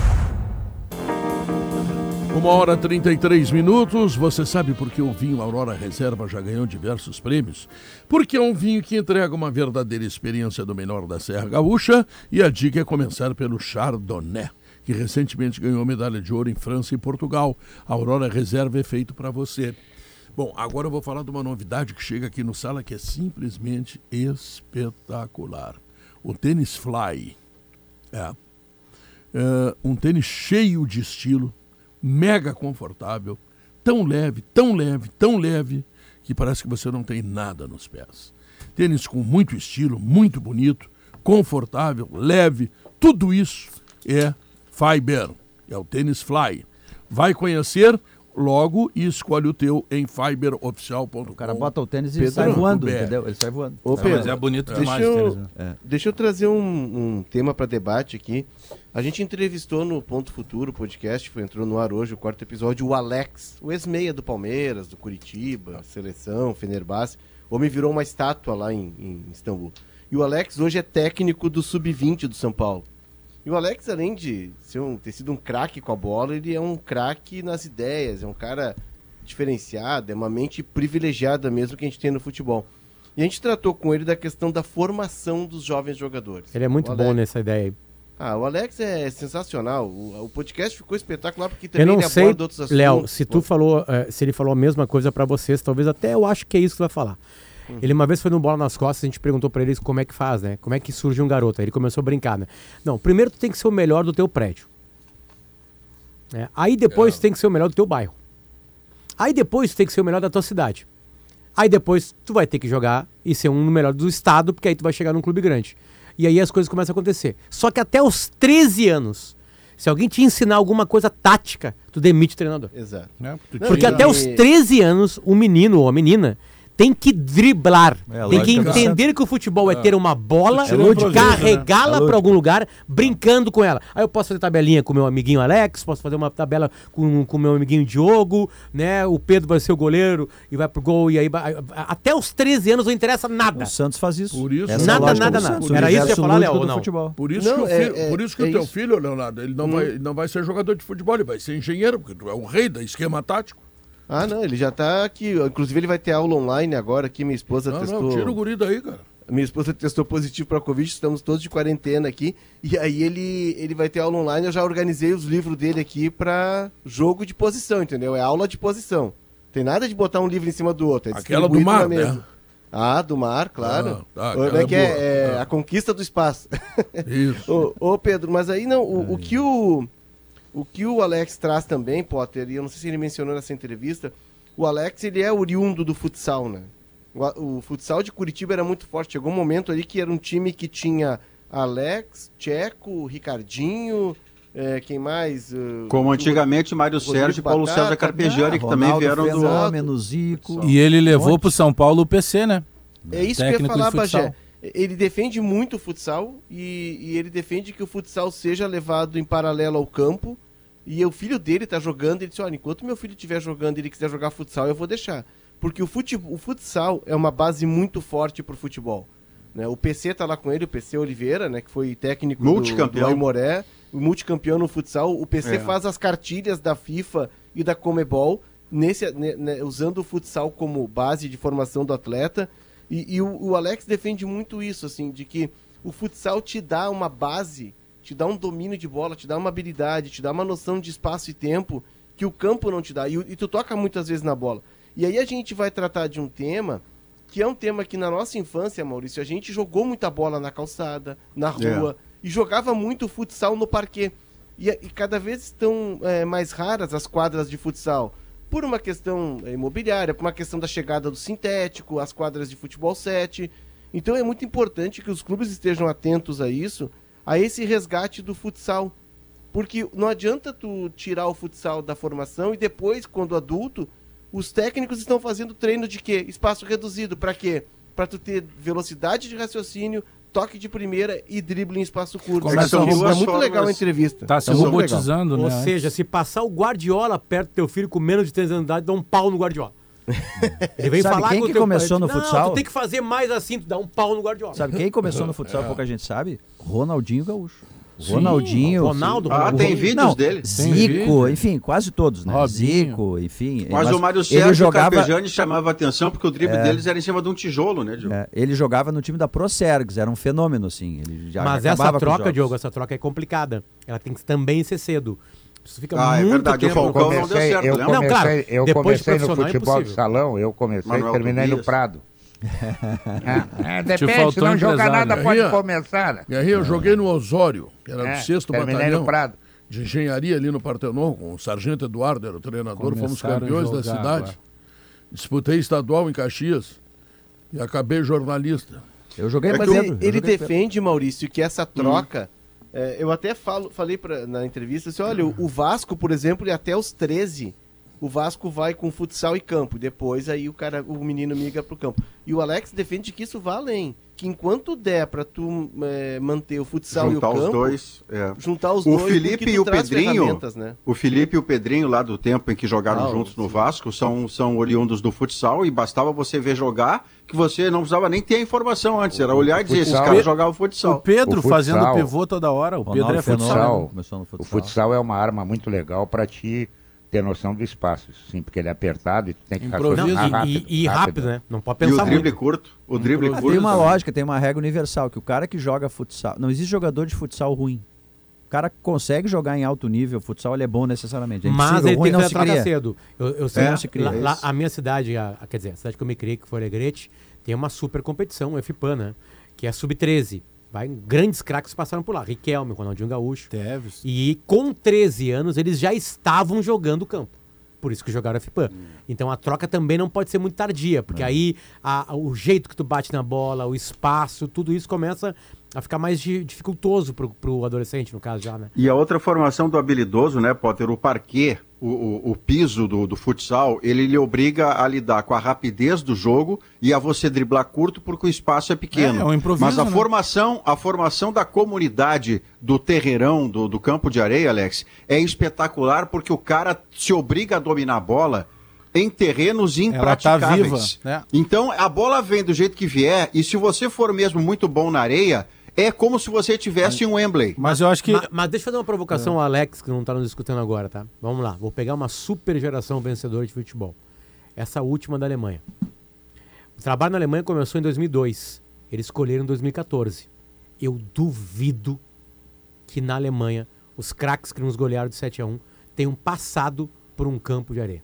Uma hora e 33 minutos. Você sabe por que o vinho Aurora Reserva já ganhou diversos prêmios? Porque é um vinho que entrega uma verdadeira experiência do menor da Serra Gaúcha e a dica é começar pelo Chardonnay, que recentemente ganhou medalha de ouro em França e Portugal. A Aurora Reserva é feito para você. Bom, agora eu vou falar de uma novidade que chega aqui no Sala que é simplesmente espetacular. O tênis Fly. É. É, um tênis cheio de estilo, mega confortável, tão leve, tão leve, tão leve, que parece que você não tem nada nos pés. Tênis com muito estilo, muito bonito, confortável, leve, tudo isso é Fiber, é o tênis Fly. Vai conhecer logo e escolhe o teu em fiberoficial.com. O cara bota o tênis e sai voando, entendeu? Ele sai voando. Ô, Pedro, mas é bonito deixa demais eu, o tênis, né? É. Deixa eu trazer um, um tema para debate aqui. A gente entrevistou no Ponto Futuro podcast, foi, entrou no ar hoje o quarto episódio, o Alex, o ex-meia do Palmeiras, do Curitiba, seleção, Fenerbahçe. O homem virou uma estátua lá em, em Istambul. E o Alex hoje é técnico do Sub-20 do São Paulo. E o Alex, além de ser um, ter sido um craque com a bola, ele é um craque nas ideias, é um cara diferenciado, é uma mente privilegiada mesmo que a gente tem no futebol. E a gente tratou com ele da questão da formação dos jovens jogadores. Ele é muito O bom Alex- nessa ideia aí. Ah, o Alex é sensacional. O, o podcast ficou espetacular porque também Eu não ele sei, aborda outros assuntos. Léo, se tu falou, eh, se ele falou a mesma coisa pra vocês, talvez até eu acho que é isso que vai falar. Uhum. Ele uma vez foi no Bola nas Costas, a gente perguntou pra ele como é que faz, né? Como é que surge um garoto? Aí ele começou a brincar, né? Não, primeiro tu tem que ser o melhor do teu prédio. né? Aí depois tu tem que ser o melhor do teu bairro. Aí depois tu tem que ser o melhor da tua cidade. Aí depois tu vai ter que jogar e ser um no melhor do estado, porque aí tu vai chegar num clube grande. E aí as coisas começam a acontecer. Só que até os 13 anos, se alguém te ensinar alguma coisa tática, tu demite o treinador. Exato. Porque até os 13 anos, o menino ou a menina tem que driblar. É, tem que do entender que o futebol é ter uma bola, É lúdico, carregá-la né? É para algum lugar, brincando com ela. Aí eu posso fazer tabelinha com o meu amiguinho Alex, posso fazer uma tabela com o meu amiguinho Diogo, né? O Pedro vai ser o goleiro e vai pro gol. E aí vai- até os 13 anos não interessa nada. O Santos faz isso. Por isso, Essa é nada, nada, do nada. Santos, Era isso que eu ia falar, Léo, do não? futebol. Por isso Não, que o, é- filho, é- por isso que é o teu isso. filho, Leonardo, ele não, Hum. vai, ele não vai ser jogador de futebol, ele vai ser engenheiro, porque tu é o rei da esquema tático. Ah, não, ele já tá aqui. Inclusive, ele vai ter aula online agora aqui. Minha esposa Não, testou. não, tira o guri daí, cara. Minha esposa testou positivo para Covid, estamos todos de quarentena aqui. E aí ele, ele vai ter aula online. Eu já organizei os livros dele aqui para jogo de posição, entendeu? É aula de posição. Tem nada de botar um livro em cima do outro. É Aquela do mar, né? Ah, do mar, claro. Ah, tá, é que é é? É Ah. a conquista do espaço. Isso. *laughs* ô, ô, Pedro, mas aí não, o, o que o o que o Alex traz também, Potter, e eu não sei se ele mencionou nessa entrevista, o Alex ele é oriundo do futsal, né? O, o futsal de Curitiba era muito forte. Chegou um momento ali que era um time que tinha Alex, Tcheco, Ricardinho, eh, quem mais? Eh, Como o- antigamente Mário Rodrigo Sérgio e Paulo Batata, César Carpegiani, né? que também Ronaldo vieram do. Fenômeno, Zico. E ele levou pro São Paulo o PC, né? É isso que eu ia falar. Bagé. Ele defende muito o futsal e, e ele defende que o futsal seja levado em paralelo ao campo. E o filho dele tá jogando, ele disse, olha, enquanto meu filho estiver jogando e ele quiser jogar futsal, eu vou deixar. Porque o, fute, o futsal é uma base muito forte pro futebol. Né? O PC tá lá com ele, o PC Oliveira, né, que foi técnico do, Multicampeão. do Aimoré, o multicampeão no futsal. O PC É. faz as cartilhas da FIFA e da Comebol, nesse, né, usando o futsal como base de formação do atleta. E, e o, o Alex defende muito isso, assim, de que o futsal te dá uma base, te dá um domínio de bola, te dá uma habilidade, te dá uma noção de espaço e tempo que o campo não te dá. E, e tu toca muitas vezes na bola. E aí a gente vai tratar de um tema que é um tema que na nossa infância, Maurício, a gente jogou muita bola na calçada, na rua, e jogava muito futsal no parquê. E, e cada vez estão é, mais raras as quadras de futsal. Por uma questão é, imobiliária, por uma questão da chegada do sintético, as quadras de futebol 7. Então é muito importante que os clubes estejam atentos a isso, a esse resgate do futsal. Porque não adianta tu tirar o futsal da formação e depois, quando adulto, os técnicos estão fazendo treino de quê? Espaço reduzido. Para quê? Para tu ter velocidade de raciocínio, toque de primeira e drible em espaço curto. Começa é a muito duas legal a formas- entrevista. Tá se É robotizando, né? Ou seja, se passar o Guardiola perto do teu filho com menos de 3 anos de idade, dá um pau no Guardiola. *laughs* Ele vem Sabe falar quem com que teu começou pai, no "Não, futsal?" Tu tem que fazer mais assim, tu dá um pau no Guardiola. Sabe quem começou *laughs* no futsal, pouca gente sabe? Ronaldinho Gaúcho. Sim, Ronaldinho. Ronaldo, Ah, tem vídeos Não, dele? Zico, enfim, quase todos, né? Robinho. Zico, enfim. Mas, o Mário ele Sérgio jogava, Carpegiani chamava atenção porque o drible É. deles era em cima de um tijolo, né, Diogo? é, ele jogava no time da Procergs, era um fenômeno, assim. Ele já Mas essa troca. Diogo, essa troca é complicada. Ela tem que também ser cedo. Isso fica Ah, é muito verdade, o tempo no Falcão não começo. deu certo, eu comecei, Não, claro, eu depois de comecei no é futebol de impossível. salão, eu comecei e terminei no. Prado. É, depende, faltou se não jogar nada pode começar. né? Guerrinha, eu joguei no Osório, que era É, do sexto batalhão de engenharia ali no Partenon, com o Sargento Eduardo, era o treinador, fomos Começaram a campeões da jogar cidade. agora. Disputei estadual em Caxias e acabei jornalista. Eu joguei Mas mais ele, eu ele joguei defende, Maurício, que essa troca. é, eu até falo, falei pra, na entrevista assim: olha, o, o Vasco, por exemplo, ele até os 13 o Vasco vai com futsal e campo. Depois aí o cara, o menino migra pro campo. E o Alex defende que isso vá além. Que enquanto der pra tu é, manter o futsal juntar e o campo, os dois. é. juntar os o dois, Felipe e o Pedrinho, né? o Felipe e o Pedrinho lá do tempo em que jogaram Ah, juntos no Vasco são, são oriundos do futsal e bastava você ver jogar que você não precisava nem ter a informação antes, era olhar e dizer esses futsal- caras jogavam futsal. O Pedro O futsal- fazendo pivô toda hora. O Pedro é futsal. futsal. O futsal é uma arma muito legal para te ter noção do espaço, sim, porque ele é apertado e tu tem que Improviso. raciocinar rápido, e- e rápido, né? Não pode pensar E o drible muito. curto, o drible Ah, curto. Tem uma também. lógica, tem uma regra universal, que o cara que joga futsal. Não existe jogador de futsal ruim. O cara que consegue jogar em alto nível, futsal ele é bom necessariamente. É Mas ele ruim tem que não se entrar cria. cedo. Eu, eu sei, É, não se cria. lá- É lá- a minha cidade, a, a- quer dizer, a cidade que eu me criei, que foi Alegrete, tem uma super competição, o FPAN, né? Que é sub-13. Vai, grandes craques passaram por lá. Riquelme, Ronaldinho Gaúcho. Teves. E com 13 anos eles já estavam jogando o campo. Por isso que jogaram FPAN. Então a troca também não pode ser muito tardia, porque aí a- a- o jeito que tu bate na bola, o espaço, tudo isso começa a ficar mais di- dificultoso pro, pro adolescente, no caso já, né? E a outra formação do habilidoso, né, Potter, o parquet, o, o, o piso do, do futsal, ele lhe obriga a lidar com a rapidez do jogo e a você driblar curto porque o espaço é pequeno. É, é um improviso, Mas a né? formação, a formação da comunidade do terreirão, do, do campo de areia, Alex, é espetacular porque o cara se obriga a dominar a bola em terrenos Ela tá impraticáveis. viva, né? Então a bola vem do jeito que vier e se você for mesmo muito bom na areia, é como se você tivesse um Wembley. Mas eu acho que. Ma- Mas, deixa eu fazer uma provocação ao Alex, que não está nos escutando agora, tá? Vamos lá, vou pegar uma super geração vencedora de futebol. Essa última da Alemanha. O trabalho na Alemanha começou em 2002. Eles escolheram em 2014. Eu duvido que na Alemanha os craques que nos golearam de 7 a 1 tenham passado por um campo de areia.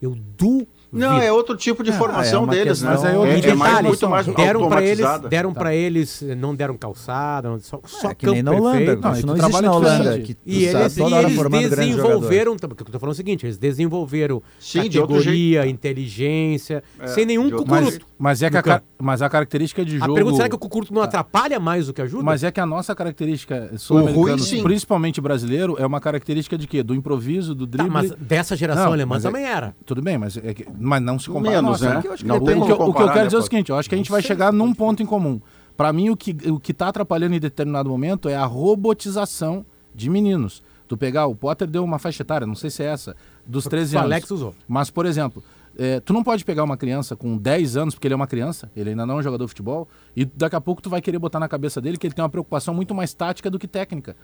Eu duvido. Não, é outro tipo de formação deles, né? Mas aí eu- é, E é mais, muito mais deram para eles, deram Tá. para eles, não deram calçada, não- só, só É que campo nem na Holanda, perfeito. isso não e tu existe trabalha na Holanda. Que E eles, e eles desenvolveram, porque eu tô falando o seguinte, eles desenvolveram Sim, de outro categoria, inteligência, É, sem nenhum outro cucuruto. Mas é que a, no campo. ca- mas a característica de A jogo. pergunta, será que o cucuruto não atrapalha mais do que ajuda? Mas é que a nossa característica sul-americana, principalmente brasileiro, é uma característica de quê? Do improviso, do Tá, drible. mas dessa geração Não, alemã é- também era. Tudo bem, mas, é que- mas não se compara. Menos, nossa. né? Que eu acho que Não o, que, o que eu quero né, dizer é o seguinte, eu acho que a gente vai chegar num ponto em comum. Pra mim, o que, o que tá atrapalhando em determinado momento é a robotização de meninos. Tu pegar, o Potter deu uma faixa etária, não sei se é essa, dos 13 o anos. Alex usou. Mas, por exemplo, é, tu não pode pegar uma criança com 10 anos, porque ele é uma criança, ele ainda não é um jogador de futebol, e daqui a pouco tu vai querer botar na cabeça dele que ele tem uma preocupação muito mais tática do que técnica.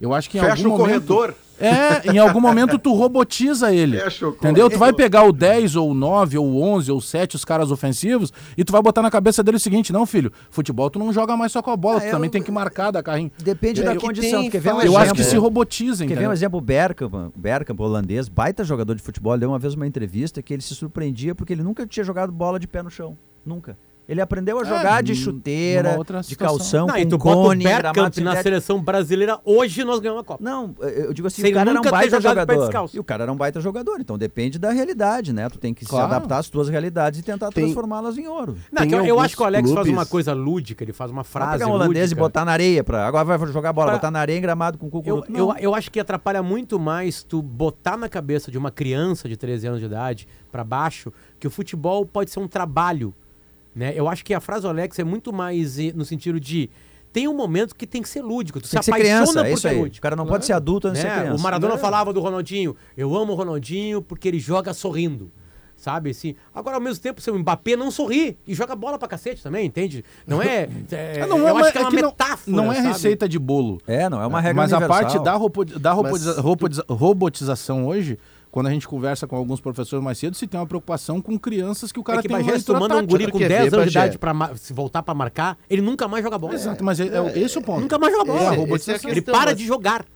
Eu acho que em Fecha algum o momento... corredor. É, em algum momento tu robotiza ele. Fecha o Entendeu? Tu vai pegar o 10 ou o 9 ou o 11 ou o 7, os caras ofensivos, e tu vai botar na cabeça dele o seguinte, não, filho, futebol tu não joga mais só com a bola, Ah, tu eu- também tem que marcar da carrinho. Depende É, da eu- condição. tem quer ver um Eu acho que se robotiza, Quer ver um exemplo? O Bergkamp, Bergkamp, holandês, baita jogador de futebol, deu uma vez uma entrevista que ele se surpreendia porque ele nunca tinha jogado bola de pé no chão. Nunca. Ele aprendeu a jogar de num- numa chuteira, outra de calção, Não, e tu com bota o cone, gramado Bergkamp na seleção brasileira, hoje nós ganhamos a Copa. Não, eu digo assim, Sem o cara era um baita de jogador. descalço. E o cara era um baita jogador, então depende da realidade, né? Tu tem que Claro. se adaptar às tuas realidades e tentar Tem- transformá-las em ouro. Não, eu, eu acho que o Alex faz clubes- uma coisa lúdica, ele faz uma frase pegar um holandês e lúdica. botar na areia pra. Agora vai jogar bola, Pra- botar na areia em gramado com cuco. Eu, eu, eu acho que atrapalha muito mais tu botar na cabeça de uma criança de 13 anos de idade pra baixo que o futebol pode ser um trabalho. Né? Eu acho que a frase do Alex é muito mais eh, no sentido de tem um momento que tem que ser lúdico. Tu tem que se ser apaixona criança, é por isso ser aí. lúdico. O cara não pode ser adulto antes de ser Né? criança. O Maradona É. falava do Ronaldinho, eu amo o Ronaldinho porque ele joga sorrindo. Sabe assim? Agora, ao mesmo tempo, seu Mbappé não sorri e joga bola pra cacete também, entende? Não é. *laughs* é É, não eu é, acho que é é uma que não- metáfora. Não é sabe? receita de bolo. É, não, é uma regra Mas a universal. parte da, robo- da robotiza- Mas- robotiza- robotização hoje, quando a gente conversa com alguns professores mais cedo, se tem uma preocupação com crianças que o cara é que tem Bagé, se tu manda um guri com quer 10 ver, anos de idade pra ma- se voltar pra marcar, ele nunca mais joga bola. Exato, mas é, é esse o ponto. Nunca mais joga bola. É é ele para mas- de jogar.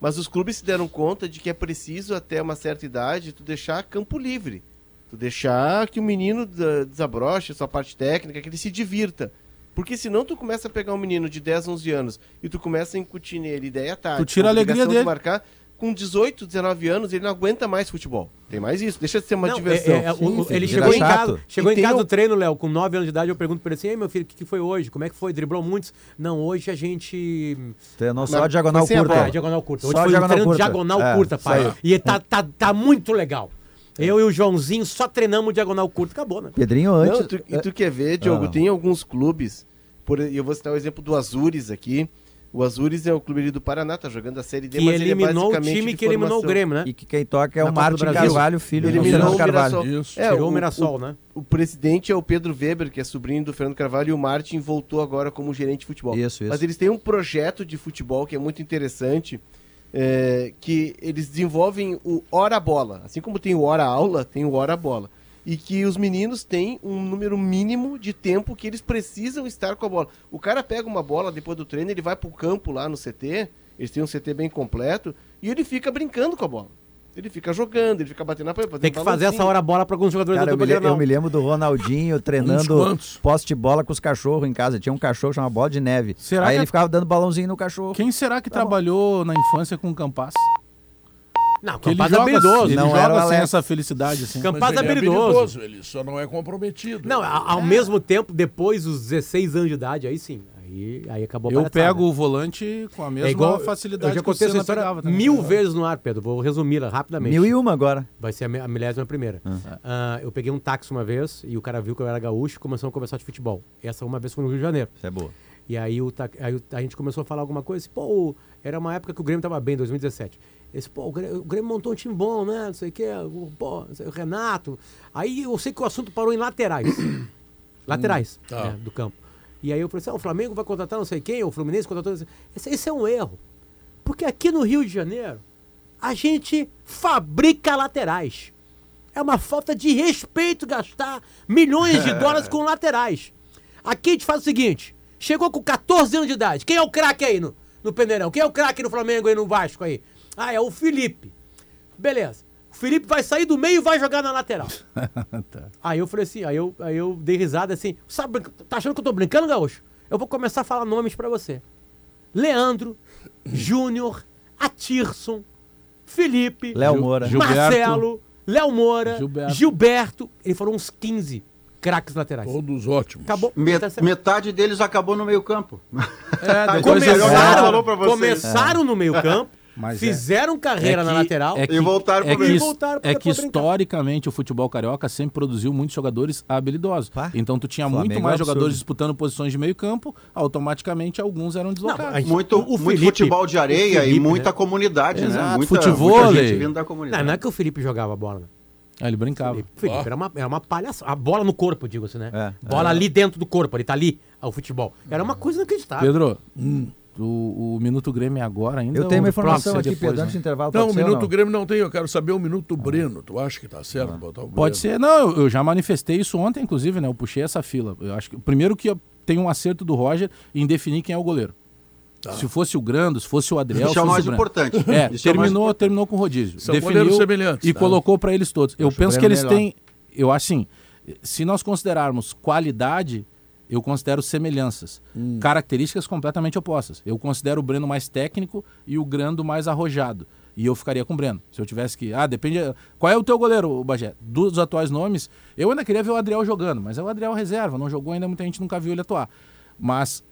Mas os clubes se deram conta de que é preciso, até uma certa idade, tu deixar campo livre. Tu deixar que o menino desabroche a sua parte técnica, que ele se divirta. Porque senão tu começa a pegar um menino de 10, 11 anos e tu começa a incutir nele ideia tática. tira a alegria obrigação de dele. marcar. Com 18, 19 anos, ele não aguenta mais futebol. Tem mais isso. Deixa de ser uma Não, diversão. é- é, Sim, o- sim, ele chegou em chato. casa, chegou E em casa o- do treino, Léo, com 9 anos de idade, eu pergunto pra ele assim, ei meu filho, o que, que foi hoje? Como é que foi? Driblou muitos? Não, hoje a gente... Treinou só Mas a diagonal foi sem a curta. diagonal curta. Hoje Só foi um diagonal treino curta. diagonal É, curta, pai. E tá, tá, tá muito legal. Eu e o Joãozinho só treinamos diagonal curto, acabou, né? Pedrinho Não, antes. tu- e tu quer ver, Diogo, Ah. tem alguns clubes, por, eu vou citar o exemplo do Azures aqui. O Azures é o clube ali do Paraná, tá jogando a Série D, Que mas ele é eliminou o time que eliminou o. Grêmio, né? E que quem toca é Na o Martin Brasil. Carvalho, filho do Eliminou Fernando o Carvalho. Mirassol. É, Tirou o Mirassol, o, né? O presidente é o Pedro Weber, que é sobrinho do Fernando Carvalho, e o Martin voltou agora como gerente de futebol. Isso, isso. Mas eles têm um projeto de futebol que é muito interessante, é, que eles desenvolvem o Hora Bola. Assim como tem o Hora Aula, tem o Hora Bola. E que os meninos têm um número mínimo de tempo que eles precisam estar com a bola. O cara pega uma bola depois do treino, ele vai pro campo lá no CT, eles têm um CT bem completo, e ele fica brincando com a bola. Ele fica jogando, ele fica batendo na parede. Tem que fazer essa hora bola para alguns jogadores Cara, da eu me, eu me lembro do Ronaldinho *laughs* treinando quantos? poste de bola com os cachorros em casa. Tinha um cachorro chamado bola de neve. Será Aí que ele é- ficava dando balãozinho no cachorro. Quem será que trabalhou na infância com o Campas? Não, Que ele Campaz é joga, habilidoso. ele Não joga sem Alex. essa felicidade, assim. Campaz é ele habilidoso. Ele só não é comprometido. Não, ao mesmo tempo, depois dos 16 anos de idade, aí sim. Aí, aí acabou a Eu pego o volante com a mesma É igual, facilidade eu já contei essa história mil vezes no ar, Pedro. Vou resumi-la rapidamente. Mil e uma agora. Vai ser a mi- a milésima primeira. Ah, eu peguei um táxi uma vez e o cara viu que eu era gaúcho e começou a conversar de futebol. Essa uma vez foi no Rio de Janeiro. Isso é boa. E aí, o, aí a gente começou a falar alguma coisa. assim, Pô, era uma época que o Grêmio tava bem, 2017. Esse, pô, o Grêmio, o Grêmio montou um time bom, né? Não sei o quê. O, pô, o Renato. Aí eu sei que o assunto parou em laterais. *coughs* laterais tá. né, do campo. E aí eu falei assim: ah, o Flamengo vai contratar não sei quem, o Fluminense contratou. não sei- Esse, esse é um erro. Porque aqui no Rio de Janeiro, a gente fabrica laterais. É uma falta de respeito gastar milhões de *laughs* dólares com laterais. Aqui a gente faz o seguinte: chegou com 14 anos de idade. Quem é o craque aí no, no Peneirão? Quem é o craque no Flamengo aí no Vasco aí? Ah, é o Felipe. Beleza. O Felipe vai sair do meio e vai jogar na lateral. *laughs* Aí eu falei assim, aí eu, aí eu dei risada assim, sabe, tá achando que eu tô brincando, Gaúcho? Eu vou começar a falar nomes pra você. Leandro, Júnior, Atirson, Felipe, Léo Moura. Marcelo, Léo Moura, Gilberto. Gilberto. Ele foram uns 15 craques laterais. Todos ótimos. Acabou. Me- Tá certo. metade deles acabou no meio campo. É, *laughs* Começaram, falou pra vocês. começaram no meio campo, Mas é- fizeram carreira é na que- lateral. é que- E voltaram é pro que, voltaram é que brincar. historicamente o futebol carioca sempre produziu muitos jogadores habilidosos. Pá. Então tu tinha Flamengo muito é mais absurdo. jogadores disputando posições de meio campo, automaticamente alguns eram deslocados. gente- Muito, o- o muito Felipe- futebol de areia o Felipe, e muita né? comunidade, né? Exato, Muita, futevôlei. muita gente vindo da Não, comunidade. não é que o Felipe jogava bola, né? Ah, ele brincava. O Felipe era uma, era uma palhaçada. A bola no corpo, digo assim, né? É. bola ali dentro do corpo, ele tá ali, o futebol. Era uma coisa inacreditável. Pedro, o, o Minuto Grêmio é agora ainda? Eu tenho uma informação aqui, depois, Pedro, antes do né? intervalo. Não, o Minuto não? Grêmio não tem, eu quero saber o Minuto Breno. Tu acha que tá certo botar o Breno? Pode ser. Não, eu, eu já manifestei isso ontem, inclusive, né? Eu puxei essa fila. Eu acho que primeiro que eu- tem um acerto do Roger em definir quem é o goleiro. Se fosse o Grando, se fosse o Adriel, Isso é o mais Brando. importante. É, Isso é o mais terminou, terminou com o rodízio. São goleiros semelhantes, e tá? colocou para eles todos. Eu o penso que eles melhor. têm, eu acho assim, se nós considerarmos qualidade, eu considero semelhanças, Hum. características completamente opostas. Eu considero o Breno mais técnico e o Grando mais arrojado. E eu ficaria com o Breno. Se eu tivesse que. Ah, depende. Qual é o teu goleiro, Bagé? Dos atuais nomes, eu ainda queria ver o Adriel jogando, mas é o Adriel reserva, não jogou ainda, muita gente nunca viu ele atuar. Mas,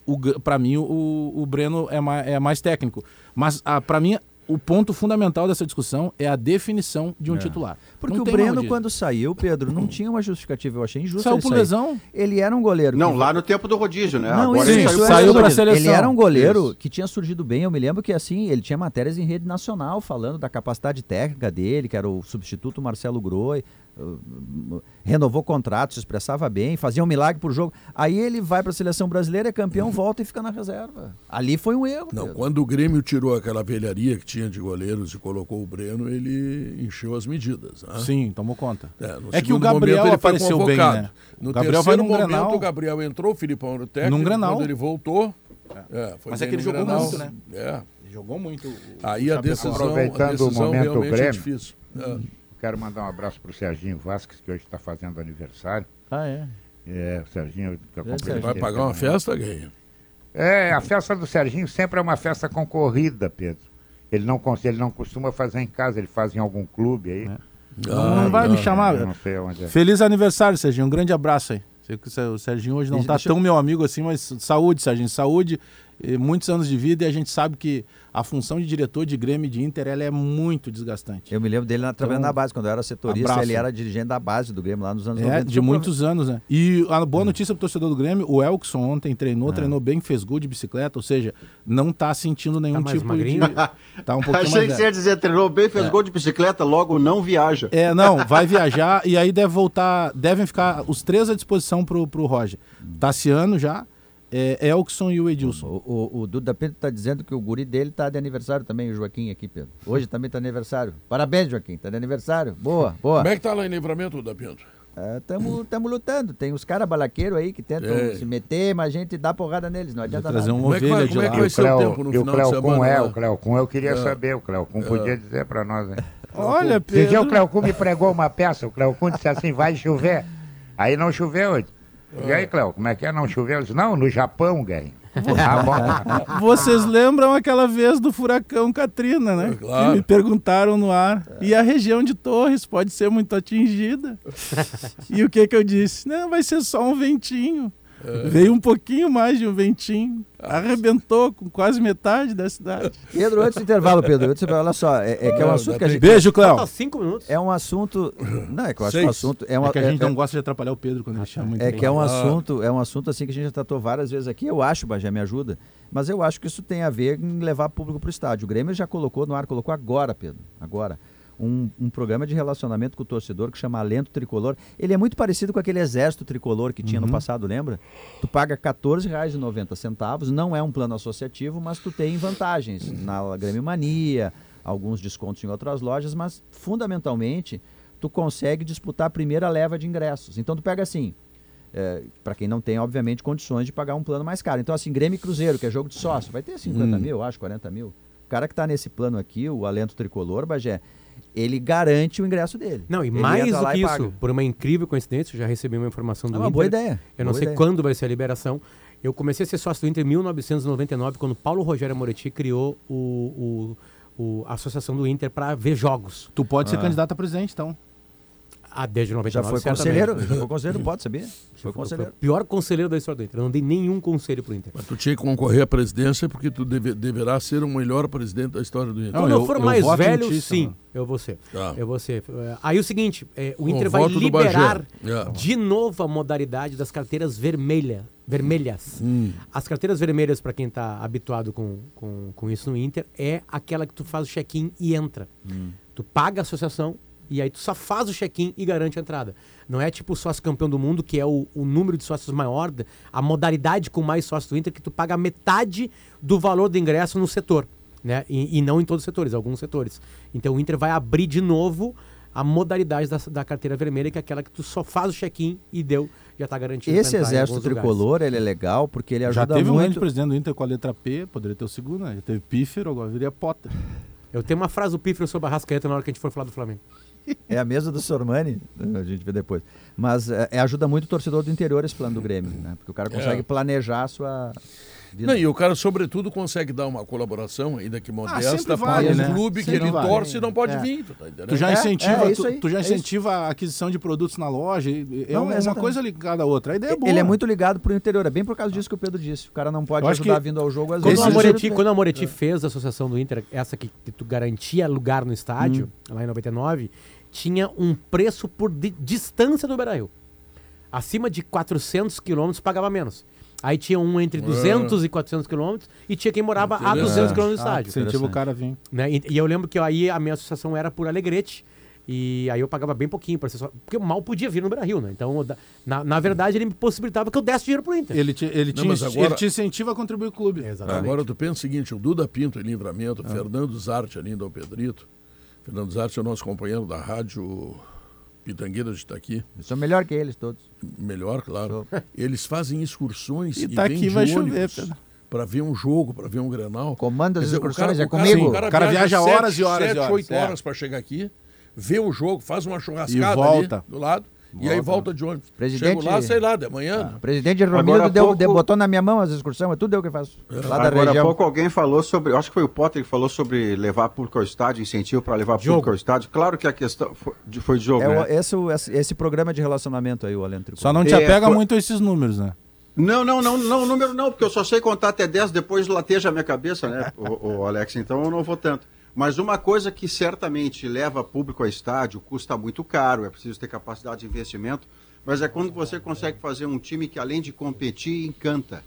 para mim, o, o Breno é mais, é mais técnico. Mas, ah, para mim, o ponto fundamental dessa discussão é a definição de um É. titular. Porque Não o Breno, quando saiu, Pedro, não tinha uma justificativa. Eu achei injusto. Saiu ele por sair. lesão? Ele era um goleiro. Não, que- lá no tempo do rodízio, né? Não, Agora isso, ele saiu, saiu seleção. seleção. Ele era um goleiro Isso. que tinha surgido bem. Eu me lembro que assim, ele tinha matérias em rede nacional falando da capacidade técnica dele, que era o substituto Marcelo Groi. Uh, renovou contrato, se expressava bem, fazia um milagre por jogo. Aí ele vai para a seleção brasileira, é campeão, *laughs* volta e fica na reserva. Ali foi um erro. Não, Pedro. quando o Grêmio tirou aquela velharia que tinha de goleiros e colocou o Breno, ele encheu as medidas. né? Sim, tomou conta. É, no É que o Gabriel momento ele foi apareceu bem, né? No O Gabriel vai terceiro momento Grenal. o Gabriel entrou, o Filipão era o técnico. Num Grenal. Quando ele voltou... é, foi Mas é que ele jogou Grenal. muito, né? É. Ele jogou muito. o- Aí a o decisão, a Aproveitando o decisão momento realmente é Grêmio. difícil. É. Quero mandar um abraço pro Serginho Vasques, que hoje está fazendo aniversário. Ah, é? É, o Serginho. que eu Grande cumprimentei Vai pagar uma festa, Gay? É, a festa do Serginho sempre é uma festa concorrida, Pedro. Ele não, ele não costuma fazer em casa, ele faz em algum clube aí. Não, não vai me chamar. Não sei onde é. Feliz aniversário, Serginho. Um grande abraço aí. Sei que o Serginho hoje não tá deixa- tão meu amigo assim, mas saúde, Serginho, saúde. Muitos anos de vida e a gente sabe que a função de diretor de Grêmio e de Inter ela é muito desgastante. Eu me lembro dele na, trabalhando Então, na base, quando eu era setorista, abraço. ele era dirigente da base do Grêmio lá nos anos É, 90. de muitos anos, né? E a boa notícia pro torcedor do Grêmio, o Elkson ontem treinou, É. treinou bem, fez gol de bicicleta, ou seja, não tá sentindo nenhum mais tipo magrinho? de... *laughs* Tá um pouquinho *laughs* Achei mais que você ia dizer, treinou bem, fez É. gol de bicicleta, logo não viaja. É, não, *laughs* vai viajar e aí deve voltar, devem ficar os três à disposição pro, pro Roger. Tassiano já, é, Elkson e o Edilson. O, o, o Duda Pedro está dizendo que o guri dele tá de aniversário também, o Joaquim aqui, Pedro. Hoje também tá aniversário. Parabéns, Joaquim, tá de aniversário. Boa, *laughs* boa. Como é que tá lá em livramento, da Pinto? Estamos lutando. Tem os caras balaqueiros aí que tentam É. se meter, mas a gente dá porrada neles, não adianta trazer nada. um Como é que vai- ovelha de como é que lá. vai o ser o Cleo- tempo no o final de Cleocum semana é, lá? o Cleocum, eu queria É. saber, o Cleocum É. podia dizer pra nós, hein? Olha, Esse dia Pedro. o Cleocum me pregou uma peça, o Cleocum disse assim, vai chover. Aí não choveu hoje. E aí, Cleo, como é que é? Não choveu? Eu disse, não, no Japão, Gay. Bom. *laughs* Vocês lembram aquela vez do furacão Katrina, né? claro. Que me perguntaram no ar. E a região de Torres pode ser muito atingida. *laughs* e o que que eu disse? Não, vai ser só um ventinho. É. *laughs* Veio um pouquinho mais de um ventinho. Arrebentou com quase metade da cidade. *laughs* Pedro, antes do intervalo, Pedro, antes do intervalo, olha só, é, é que é um assunto que a gente... Beijo, Cléo. Cinco minutos. É um assunto... Não, é que eu acho Seis. que o assunto... É, uma, É que a gente não gosta de atrapalhar o Pedro quando ele chama muito É que é um assunto, é um assunto assim que a gente já tratou várias vezes aqui. Eu acho, Bajé, me ajuda, mas eu acho que isso tem a ver em levar público para o estádio. O Grêmio já colocou no ar, colocou agora, Pedro, agora, um, um programa de relacionamento com o torcedor que chama Alento Tricolor. Ele é muito parecido com aquele exército tricolor que tinha no Uhum. passado, lembra? Tu paga R$ 14,90, não é um plano associativo, mas tu tem vantagens na Grêmio Mania, alguns descontos em outras lojas, mas fundamentalmente tu consegue disputar a primeira leva de ingressos. Então tu pega assim, para quem não tem, obviamente, condições de pagar um plano mais caro. Então, assim, Grêmio Cruzeiro, que é jogo de sócio, vai ter 50 Hum. mil, acho, 40 mil. O cara que está nesse plano aqui, o Alento Tricolor, Bagé, ele garante o ingresso dele. Não, e Ele mais do que isso, paga. por uma incrível coincidência, eu já recebi uma informação do É uma Inter. boa ideia, Eu não boa sei ideia. quando vai ser a liberação. Eu comecei a ser sócio do Inter em 1999, quando Paulo Rogério Moretti criou o, o- o- a Associação do Inter para ver jogos. Tu pode ser Ah. candidato a presidente, então. Ah, desde 99, Já foi certamente. conselheiro? Já foi *laughs* conselheiro, pode saber? Foi Foi o conselheiro. pior conselheiro da história do Inter. Eu não dei nenhum conselho pro Inter. Mas tu tinha que concorrer à presidência porque tu deve- deverá ser o melhor presidente da história do Inter. Quando eu, for mais velho, em ti, sim, eu vou ser. Tá. Eu vou ser. É, Aí o seguinte, é, o Com Inter o vai voto do liberar Bagé. É. de novo a modalidade das carteiras vermelha, vermelhas. Hum. As carteiras vermelhas, para quem está habituado com, com, com isso no Inter, é aquela que tu faz o check-in e entra. Tu paga a associação e aí tu só faz o check-in e garante a entrada. Não é tipo o sócio campeão do mundo, que é o, o número de sócios maior, da- a modalidade com mais sócios do Inter, que tu paga metade do valor do ingresso no setor. Né? E, e não em todos os setores, alguns setores. Então o Inter vai abrir de novo a modalidade da, da carteira vermelha, que é aquela que tu só faz o check-in e deu, já está garantido. Esse exército alguns lugares. tricolor, ele é legal porque ele Já ajuda teve um grande muito... presidente do Inter com a letra P, poderia ter o segundo, né? Já teve Pífero, agora viria Potter. Eu tenho uma frase do Pífero sobre a Rascaeta na hora que a gente for falar do Flamengo. *laughs* É a mesa do Sormani, a gente vê depois. Mas é, é, ajuda muito o torcedor do interior esse plano do Grêmio, né? Porque o cara consegue É. planejar a sua vida. Não, e o cara, sobretudo, consegue dar uma colaboração, ainda que modesta, Ah, para um né? clube que Sempre ele vale. torce e não pode É. vir. Tu, tá? Tu já É, incentiva, é tu, tu já é incentiva a aquisição de produtos na loja. É Não, uma, coisa ligada à outra. A ideia é boa. Ele é muito ligado pro interior, é bem por causa disso que o Pedro disse. O cara não pode ajudar que vindo ao jogo às Quando vezes. a Moretti, ele- quando a Moretti fez a associação do Inter, essa que, que tu garantia lugar no estádio, lá em 99, tinha um preço por di- distância do Beira-Rio. Acima de 400 quilômetros pagava menos. Aí tinha um entre 200 e 400 quilômetros e tinha quem morava a 200 quilômetros do Ah, estádio. incentiva o cara a vir. Né? E, e eu lembro que aí a minha associação era por Alegrete. E aí eu pagava bem pouquinho, pra ser só- porque eu mal podia vir no Brasil, né? Então, na, na verdade, ele me possibilitava que eu desse dinheiro pro Inter. Ele te, ele, Não, te, mas agora- ele te incentiva a contribuir com o clube. Agora tu pensa o seguinte, o Duda Pinto em Livramento, Ah. o Fernando Zarte ali em Dom Pedrito. Fernando Zarte é o nosso companheiro da rádio Pitangueira de Itaqui. Eu sou melhor que eles todos. Melhor, claro. *laughs* Eles fazem excursões e, Itaqui vêm de vai chover, ônibus para ver um jogo, para ver um Grenal. Comanda as excursões, é comigo. O cara, O cara viaja horas e horas e sete, horas, oito é. horas para chegar aqui, vê o jogo, faz uma churrascada E volta. ali do lado e aí Volta. de ônibus. Presidente- Chego lá, sei lá, de manhã. O presidente Romildo deu, pouco- deu- botou na minha mão as excursões, é tudo eu que faço. Lá da Agora há pouco alguém falou sobre, acho que foi o Potter que falou sobre levar público ao estádio, incentivo para levar Jogo. público ao estádio. Claro que a questão foi de, foi de jogo, É né? esse, esse, esse programa de relacionamento aí, o Alento Tricolor. Só não te É, apega foi- muito a esses números, né? Não, não, não, não, número não, porque eu só sei contar até 10, depois lateja a minha cabeça, né, o, o Alex, então eu não vou tanto. Mas uma coisa que certamente leva público a estádio, custa muito caro, é preciso ter capacidade de investimento, mas é quando você consegue fazer um time que além de competir, encanta.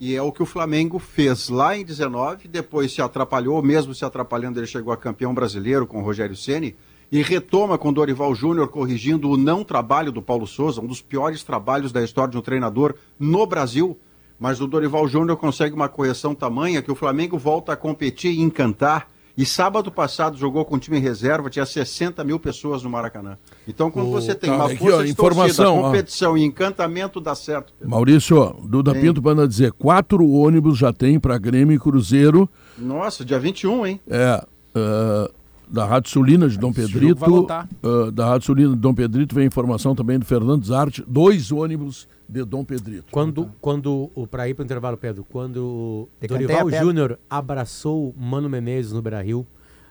E é o que o Flamengo fez lá em 19, depois se atrapalhou, mesmo se atrapalhando, ele chegou a campeão brasileiro com o Rogério Ceni e retoma com Dorival Júnior corrigindo o não trabalho do Paulo Souza, um dos piores trabalhos da história de um treinador no Brasil. Mas o Dorival Júnior consegue uma correção tamanha que o Flamengo volta a competir e encantar. E sábado passado jogou com time em reserva, tinha 60 mil pessoas no Maracanã. Então, quando O- você tem tá, uma aqui, força ó, de informação, torcida, ó. competição e encantamento, dá certo. Maurício, ó, Duda Sim. Pinto manda dizer, quatro ônibus já tem para Grêmio e Cruzeiro. Nossa, dia 21, hein? É, ah, da Rádio Sulina de Dom Pedrito. ah, da Rádio Sulina de Dom Pedrito vem informação também do Fernando Zarte, dois ônibus de Dom Pedrito. Quando, quando o para ir para o intervalo, Pedro, quando o Dorival a. Júnior abraçou Mano Menezes no Beira-Rio,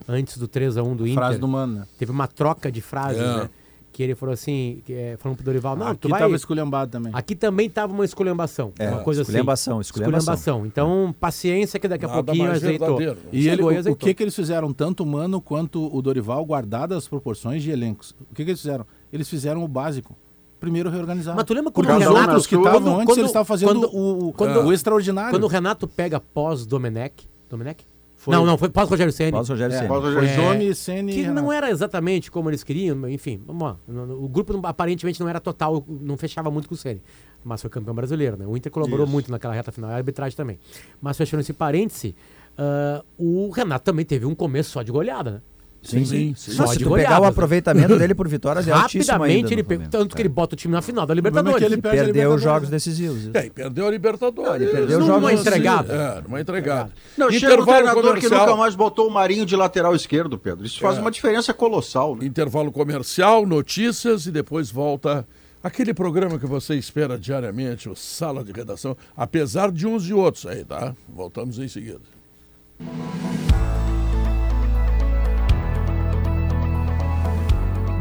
antes do 3x1 do Inter. Frase do Mano, né? Teve uma troca de frases, É. né? Que ele falou assim, que, é, falando pro Dorival, não, Aqui tu vai... tava esculhambado também. Aqui também tava uma esculhambação, É, uma coisa esculhambação, assim. esculhambação. Então, paciência que daqui a Nada pouquinho azeitou. E ele, Chegou o, o que que eles fizeram, tanto o Mano quanto o Dorival, guardadas as proporções de elencos? O que que eles fizeram? Eles fizeram o básico. Primeiro reorganizar. Mas tu lembra quando Porque o os Renato... outros que estavam antes, quando- eles estavam fazendo quando- o, o, quando- o extraordinário. Quando o Renato pega pós-Domenech... Domenech? Foi. Não, não, foi pós-Rogério Ceni. Pós-Rogério É, Ceni. É, Ceni, Ceni e Que Renato. não era exatamente como eles queriam, enfim, vamos lá. O grupo aparentemente não era total, não fechava muito com o Ceni. Mas foi campeão brasileiro, né? O Inter colaborou Isso. muito naquela reta final, a arbitragem também. Mas fechando esse parêntese, ah, o Renato também teve um começo só de goleada, né? Sim, sim. sim. Só se de tu pegar goleadas, o né? aproveitamento dele por vitórias é altíssimo ainda ele tanto que ele bota o time na final da é Libertadores. que ele perde Perdeu os Libertadores, jogos decisivos. É, e perdeu a Libertadores. ele perdeu Não, jogos numa entregada. É, numa entregada. Não, chega um treinador que nunca mais botou o Marinho de lateral esquerdo, Pedro. Isso faz É. uma diferença colossal. Né? Intervalo comercial, notícias e depois volta aquele programa que você espera diariamente, o Sala de Redação, apesar de uns e outros aí, tá? Voltamos em seguida.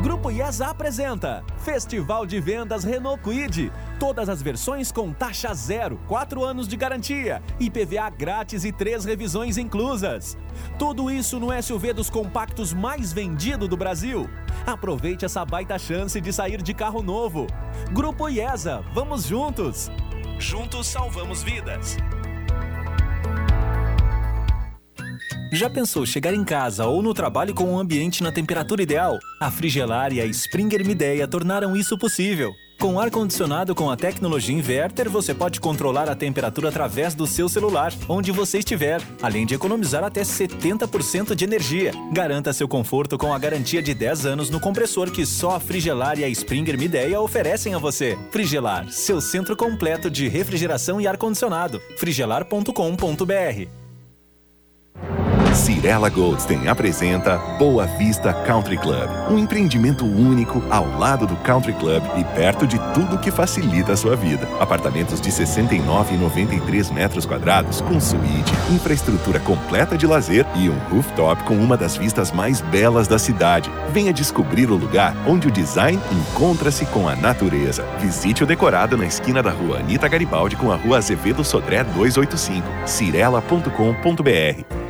Grupo IESA apresenta Festival de Vendas Renault Kwid. Todas as versões com taxa zero, 4 anos de garantia, IPVA grátis e três revisões inclusas. Tudo isso no SUV dos compactos mais vendido do Brasil. Aproveite essa baita chance de sair de carro novo. Grupo IESA, vamos juntos! Juntos salvamos vidas. Já pensou chegar em casa ou no trabalho com um ambiente na temperatura ideal? A Frigelar e a Springer Mideia tornaram isso possível. Com ar-condicionado com a tecnologia inverter, você pode controlar a temperatura através do seu celular, onde você estiver, além de economizar até 70% de energia. Garanta seu conforto com a garantia de 10 anos no compressor que só a Frigelar e a Springer Mideia oferecem a você. Frigelar, seu centro completo de refrigeração e ar-condicionado. frigelar.com.br Cirela Goldstein apresenta Boa Vista Country Club, um empreendimento único ao lado do Country Club e perto de tudo que facilita a sua vida. Apartamentos de 69 e 93 metros quadrados com suíte, infraestrutura completa de lazer e um rooftop com uma das vistas mais belas da cidade. Venha descobrir o lugar onde o design encontra-se com a natureza. Visite o decorado na esquina da rua Anita Garibaldi com a rua Azevedo Sodré 285, cirela.com.br.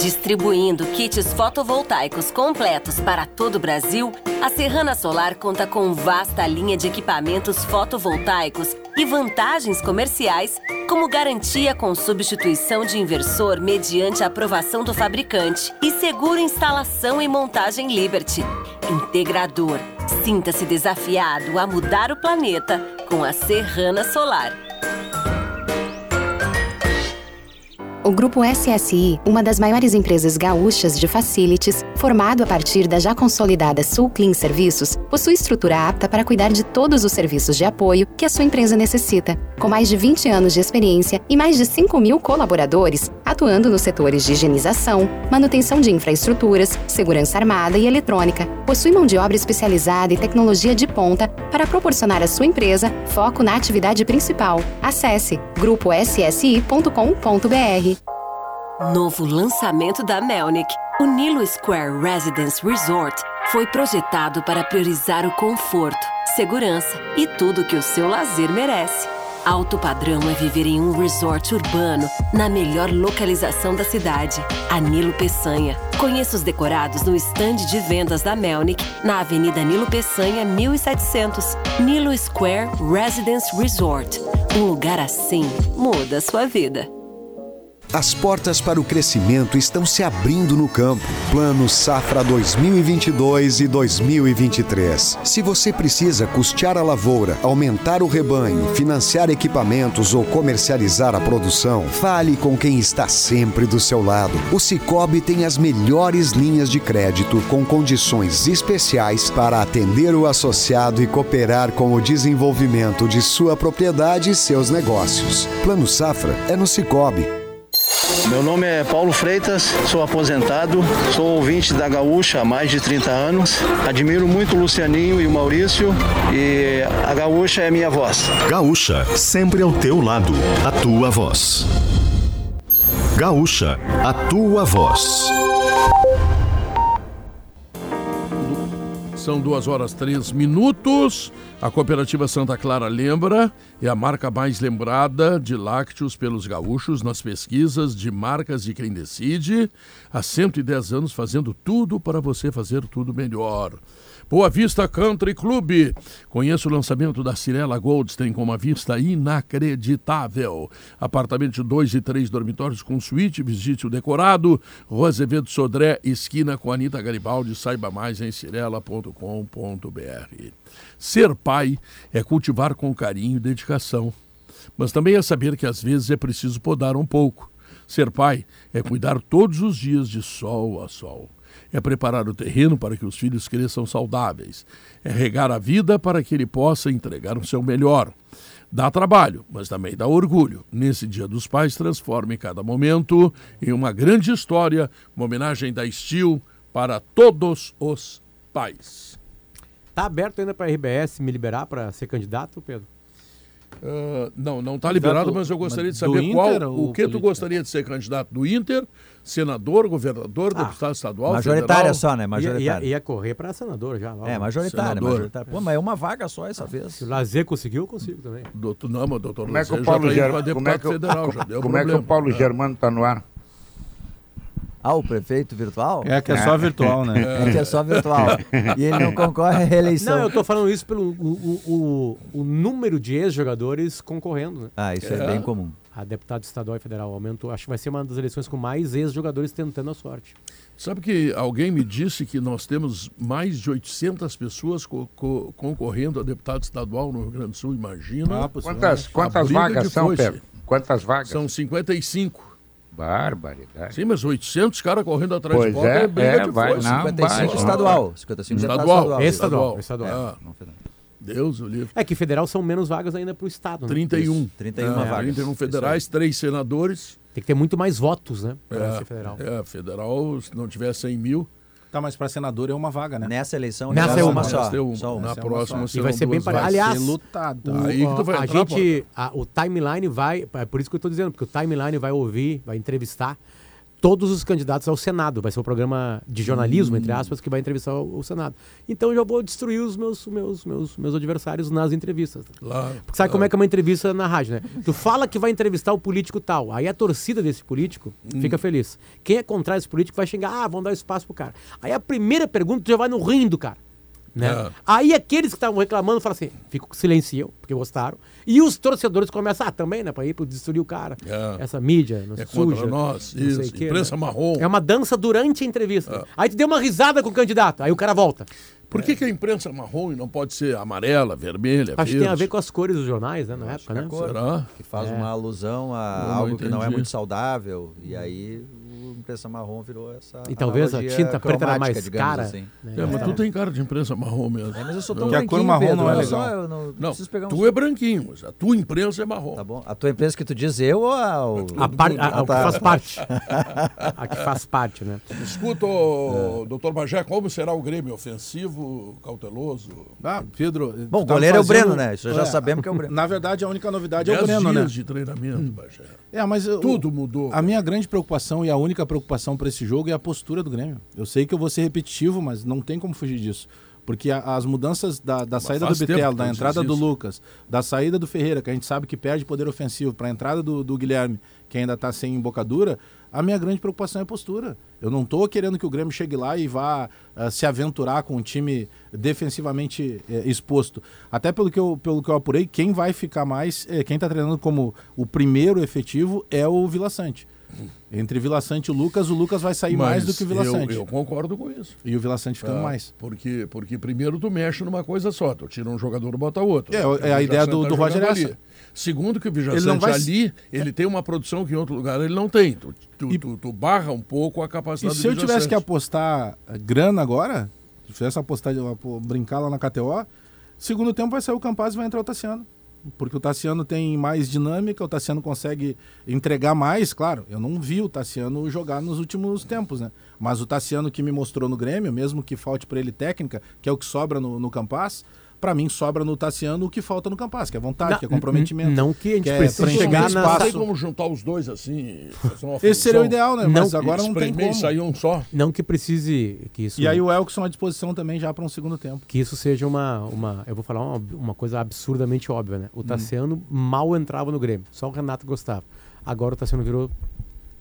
Distribuindo kits fotovoltaicos completos para todo o Brasil, a Serrana Solar conta com vasta linha de equipamentos fotovoltaicos e vantagens comerciais, como garantia com substituição de inversor mediante aprovação do fabricante e seguro instalação e montagem Liberty. Integrador. Sinta-se desafiado a mudar o planeta com a Serrana Solar. O Grupo SSI, uma das maiores empresas gaúchas de facilities, formado a partir da já consolidada Sul Clean Serviços, possui estrutura apta para cuidar de todos os serviços de apoio que a sua empresa necessita. Com mais de 20 anos de experiência e mais de 5 mil colaboradores, atuando nos setores de higienização, manutenção de infraestruturas, segurança armada e eletrônica, possui mão de obra especializada e tecnologia de ponta para proporcionar à sua empresa foco na atividade principal. Acesse grupoSSI.com.br. Novo lançamento da Melnick. O Nilo Square Residence Resort foi projetado para priorizar o conforto, segurança e tudo que o seu lazer merece. Alto padrão é viver em um resort urbano na melhor localização da cidade, a Nilo Peçanha. Conheça os decorados no estande de vendas da Melnick, na Avenida Nilo Peçanha, 1700. Nilo Square Residence Resort. Um lugar assim muda a sua vida. As portas para o crescimento estão se abrindo no campo. Plano Safra 2022 e 2023. Se você precisa custear a lavoura, aumentar o rebanho, financiar equipamentos ou comercializar a produção, fale com quem está sempre do seu lado. O Cicobi tem as melhores linhas de crédito com condições especiais para atender o associado e cooperar com o desenvolvimento de sua propriedade e seus negócios. Plano Safra é no Cicobi. Meu nome é Paulo Freitas, sou aposentado, sou ouvinte da Gaúcha há mais de 30 anos. Admiro muito o Lucianinho e o Maurício e a Gaúcha é minha voz. Gaúcha, sempre ao teu lado, a tua voz. Gaúcha, a tua voz. São duas horas três minutos. A Cooperativa Santa Clara lembra, é a marca mais lembrada de lácteos pelos gaúchos nas pesquisas de marcas de quem decide. Há 110 anos fazendo tudo para você fazer tudo melhor. Boa Vista Country Club. Conheça o lançamento da Cirela Goldstein com uma vista inacreditável. Apartamento de dois e três dormitórios com suíte. Visite o decorado. Rua Azevedo Sodré, esquina com Anitta Garibaldi. Saiba mais em cirela.com.br. Ser pai é cultivar com carinho e dedicação. Mas também é saber que às vezes é preciso podar um pouco. Ser pai é cuidar todos os dias de sol a sol é preparar o terreno para que os filhos cresçam saudáveis, é regar a vida para que ele possa entregar o seu melhor. Dá trabalho, mas também dá orgulho. Nesse Dia dos Pais, transforme cada momento em uma grande história, uma homenagem da Steel para todos os pais. Tá aberto ainda para a RBS me liberar para ser candidato, Pedro? Uh, não, não está liberado, mas eu gostaria de saber Inter qual, o que tu política? gostaria de ser candidato do Inter, senador, governador, deputado estadual, Majoritária federal? só, né? Ia, Majoritária. ia, ia correr para senador já. logo. É, majoritária, Senador. majoritária. Pô, mas é uma vaga só essa vez. Se o Lazer conseguiu, eu consigo também. Doutor, não, mas doutor Como é que o Paulo, já tá indo Ger... pra como é deputado que o... federal, *laughs* já deu como é que problema. o Paulo Germano está no ar? Ah, o prefeito virtual? É que é só virtual, né? É que é só virtual. E ele não concorre à reeleição. Não, eu tô falando isso pelo o, o, o, número de ex-jogadores concorrendo, né? Ah, isso é, bem comum. A deputado estadual e federal aumentou. Acho que vai ser uma das eleições com mais ex-jogadores tentando a sorte. Sabe que alguém me disse que nós temos mais de 800 pessoas co- co- concorrendo a deputado estadual no Rio Grande do Sul, imagina. Ah, Quantas, A quantas briga vagas são, foi, Pedro? Quantas vagas? São 55. Barbaridade. Sim, mas 800 caras correndo atrás Pois de bola é, é, briga é, de vai- não, 55 vai, estadual. 55 Estadual. Estadual. Estadual. Ah, Deus o livre. É que federal são menos vagas ainda para o Estado. Né? 31. Isso. 31 É, vagas. 31 federais, três senadores. Tem que ter muito mais votos, né? Para É, ser federal. é, federal, se não tiver 100 mil. Tá, mas para senador é uma vaga, né? Nessa eleição, Nessa é uma. só. Nessa é uma. Só uma. Na Essa é uma próxima só. E vai ser bem duas parecido. Aliás, Ser lutado. o, Aí que tu vai a entrar, gente, a- o timeline vai, é por isso que eu estou dizendo, porque o timeline vai ouvir, vai entrevistar todos os candidatos ao Senado. Vai ser o programa de jornalismo, entre aspas, que vai entrevistar o, o Senado. Então eu já vou destruir os meus, meus, meus, meus adversários nas entrevistas. Claro, Porque sabe como é que é uma entrevista na rádio, né? Tu fala que vai entrevistar o político tal, aí a torcida desse político fica feliz. Quem é contrário desse político vai xingar, ah, vão dar espaço pro cara. Aí a primeira pergunta tu já vai no rim do cara. Né? É. Aí aqueles que estavam reclamando falam assim, ficam silenciam, porque gostaram. E os torcedores começam, ah, também, né? Pra ir pro destruir o cara. É. Essa mídia, não É suja. contra nós, não isso, imprensa né? marrom. É uma dança durante a entrevista. Aí tu deu uma risada com o candidato, aí o cara volta. Por que, que a imprensa marrom e não pode ser amarela, vermelha, Acho que verde? tem a ver com as cores dos jornais, né? Na época, né? Será? Que faz É. uma alusão a Não algo que não é muito saudável. E aí imprensa marrom virou essa. E talvez a tinta preta era mais cara. assim. né? É, mas tu tem cara de imprensa marrom mesmo. É, mas eu sou tão Não. Que a cor marrom Pedro, não é legal. Só, eu não, Não, preciso pegar um tu é branquinho, mas a tua imprensa é marrom. Tá bom. A tua empresa que tu diz eu ou a, o... A, par, a, a, Ah, tá. que faz parte. a que faz parte, né? Escuta, ô, doutor Bagé, como será o Grêmio? Ofensivo, cauteloso? Ah, Pedro. Bom, o goleiro é o fazendo- Breno, né? Isso já sabemos que é o Breno. Na verdade, a única novidade é o Breno, dias né? de treinamento, Bagé. É, mas eu- Tudo mudou. A minha grande preocupação e a única preocupação para esse jogo é a postura do Grêmio. Eu sei que eu vou ser repetitivo, mas não tem como fugir disso. Porque a- as mudanças da, da saída do Bitelo, da entrada do. Lucas, da saída do Ferreira, que a gente sabe que perde poder ofensivo, para a entrada do, do Guilherme, que ainda está sem embocadura, a minha grande preocupação é a postura. Eu não estou querendo que o Grêmio chegue lá e vá ah, se aventurar com um time defensivamente eh, exposto. Até pelo que, eu, pelo que eu apurei, quem vai ficar mais, eh, quem está treinando como o primeiro efetivo é o Vila Sante. Entre Vila Sante e o Lucas, o Lucas vai sair mais do que o Vila eu, Sante. eu concordo com isso. E o Vila Sante ficando Ah, mais. Porque, porque primeiro tu mexe numa coisa só, tu tira um jogador e bota outro. É, né? é a O ideia do- do Roger essa. Segundo que o Vijaçante vai- ali, ele tem uma produção que em outro lugar ele não tem. Tu, tu, tu- tu barra um pouco a E capacidade se do eu tivesse que apostar eh, grana agora, se tivesse apostar, brincar lá na KTO, segundo tempo vai sair o Campaz e vai entrar o Tassiano. Porque o Tassiano tem mais dinâmica, o Tassiano consegue entregar mais, claro. Eu não vi o Tassiano jogar nos últimos tempos, né? Mas o Tassiano que me mostrou no Grêmio, mesmo que falte para ele técnica, que é o que sobra no, no Campaz, para mim sobra no Tassiano o que falta no Campaz, que é vontade, Não, que é comprometimento. não que a gente é precise chegar Não na- tem espaço. como juntar os dois assim. fazer uma Esse seria o ideal, né? Mas agora não tem como. sair um só. Não que precise que isso. E aí o Elkson à disposição também já para um segundo tempo. que isso seja uma, uma eu vou falar uma, uma coisa absurdamente óbvia, né? O Hum. Tassiano mal entrava no Grêmio, só o Renato gostava. Agora o Tassiano virou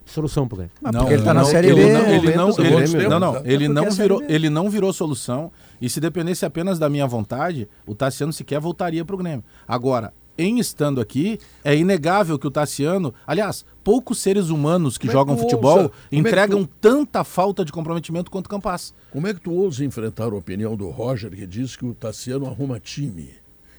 solução pro Grêmio. Mas porque ele tá na Série ele B, Não, no ele não, ele, Grêmio. não, não, É ele porque não é a Série virou, ele não virou solução. E se dependesse apenas da minha vontade, o Tassiano sequer voltaria pro Grêmio. Agora, em estando aqui, é inegável que o Tassiano, aliás, poucos seres humanos que Como é que jogam futebol ousa? É entregam tu- tanta falta de comprometimento quanto o Campas. Como é que tu ousa enfrentar a opinião do Roger, que diz que o Tassiano arruma time?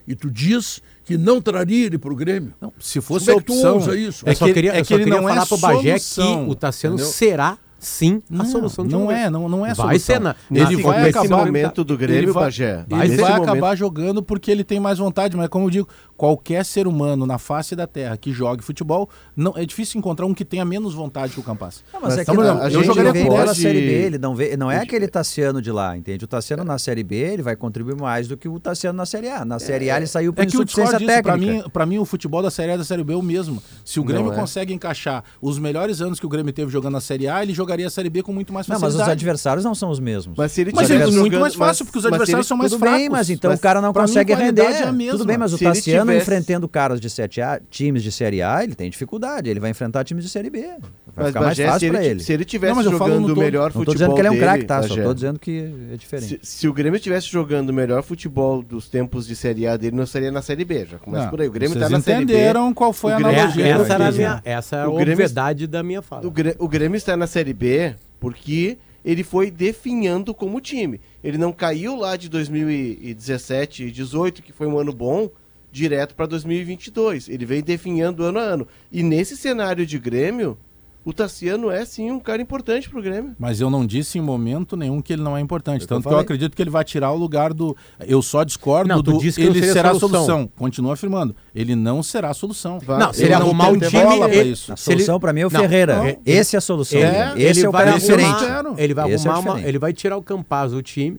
E tu diz que não traria ele pro Grêmio? Não, se fosse Como é a que tu opção, ousa isso? Eu É só que- queria, é eu que só ele queria não é falar pro Bagé solução, que o Tassiano entendeu? será sim a Não, solução de não é, não, não é Vai solução. ser na, Ele vai nesse acabar momento do Grêmio, ele vai, Bagé. Ele vai momento- acabar jogando porque ele tem mais vontade, mas como eu digo, qualquer ser humano na face da Terra que jogue futebol, não é difícil encontrar um que tenha menos vontade que o Campas. Não, mas é que por exemplo, a eu jogaria com pela pode- Série B, ele não, vê, não é aquele Tassiano de lá, entende? O Tassiano na Série B, ele vai contribuir mais do que o Tassiano na Série A. Na Série A ele saiu por É que eu discordo insuficiência técnica. mim, pra mim, o futebol da Série A e da Série B é o mesmo. Se o Grêmio Não é. consegue encaixar os melhores anos que o Grêmio teve jogando na Série A, ele jogaria a Série B com muito mais Não, mas facilidade. os adversários não são os mesmos. Mas se ele Mas tivesse é muito jogando- mais fácil, mas- porque os mas adversários ele- são mais Tudo fracos. bem, mas então Mas o cara não consegue render. é. Tudo bem, mas o Tassiano tivesse- enfrentando caras de 7A, times de Série A, ele tem dificuldade. Ele vai enfrentar times de Série B. Vai Mas, ficar mais Bagé, fácil se pra ele, se ele tivesse Não, mas eu falo jogando o melhor Não futebol tô dizendo que ele é um craque, tá? Só Bagé, tô dizendo que é diferente. Se, se o Grêmio estivesse jogando o melhor futebol dos tempos de Série A dele, não seria na Série B. Já começa Não, por aí. O Grêmio vocês tá na Série B. entenderam qual foi a Grêmio- analogia. É, essa era a minha, essa era a Grêmio- obviedade da minha fala. O, Grê- o Grêmio está na Série B porque ele foi definhando como time. Ele não caiu lá de 2017 e 18, que foi um ano bom, direto para 2022. Ele vem definhando ano a ano. E nesse cenário de Grêmio, o Tassiano é sim um cara importante pro Grêmio. Mas eu não disse em momento nenhum que ele não é importante. É o eu Tanto que eu acredito que ele vai tirar o lugar do. Eu só discordo Não, do. disse que ele será a solução. solução. Continuo afirmando. Ele não será a solução. Vai- Não, se Ele ele arrumar um time, bola pra ele- isso. A se ele- solução pra mim é o Não, Ferreira. não. Esse é a solução. É, Esse ele é o vai cara diferente. Ele vai Esse é arrumar uma, diferente. ele vai tirar o Campaz do time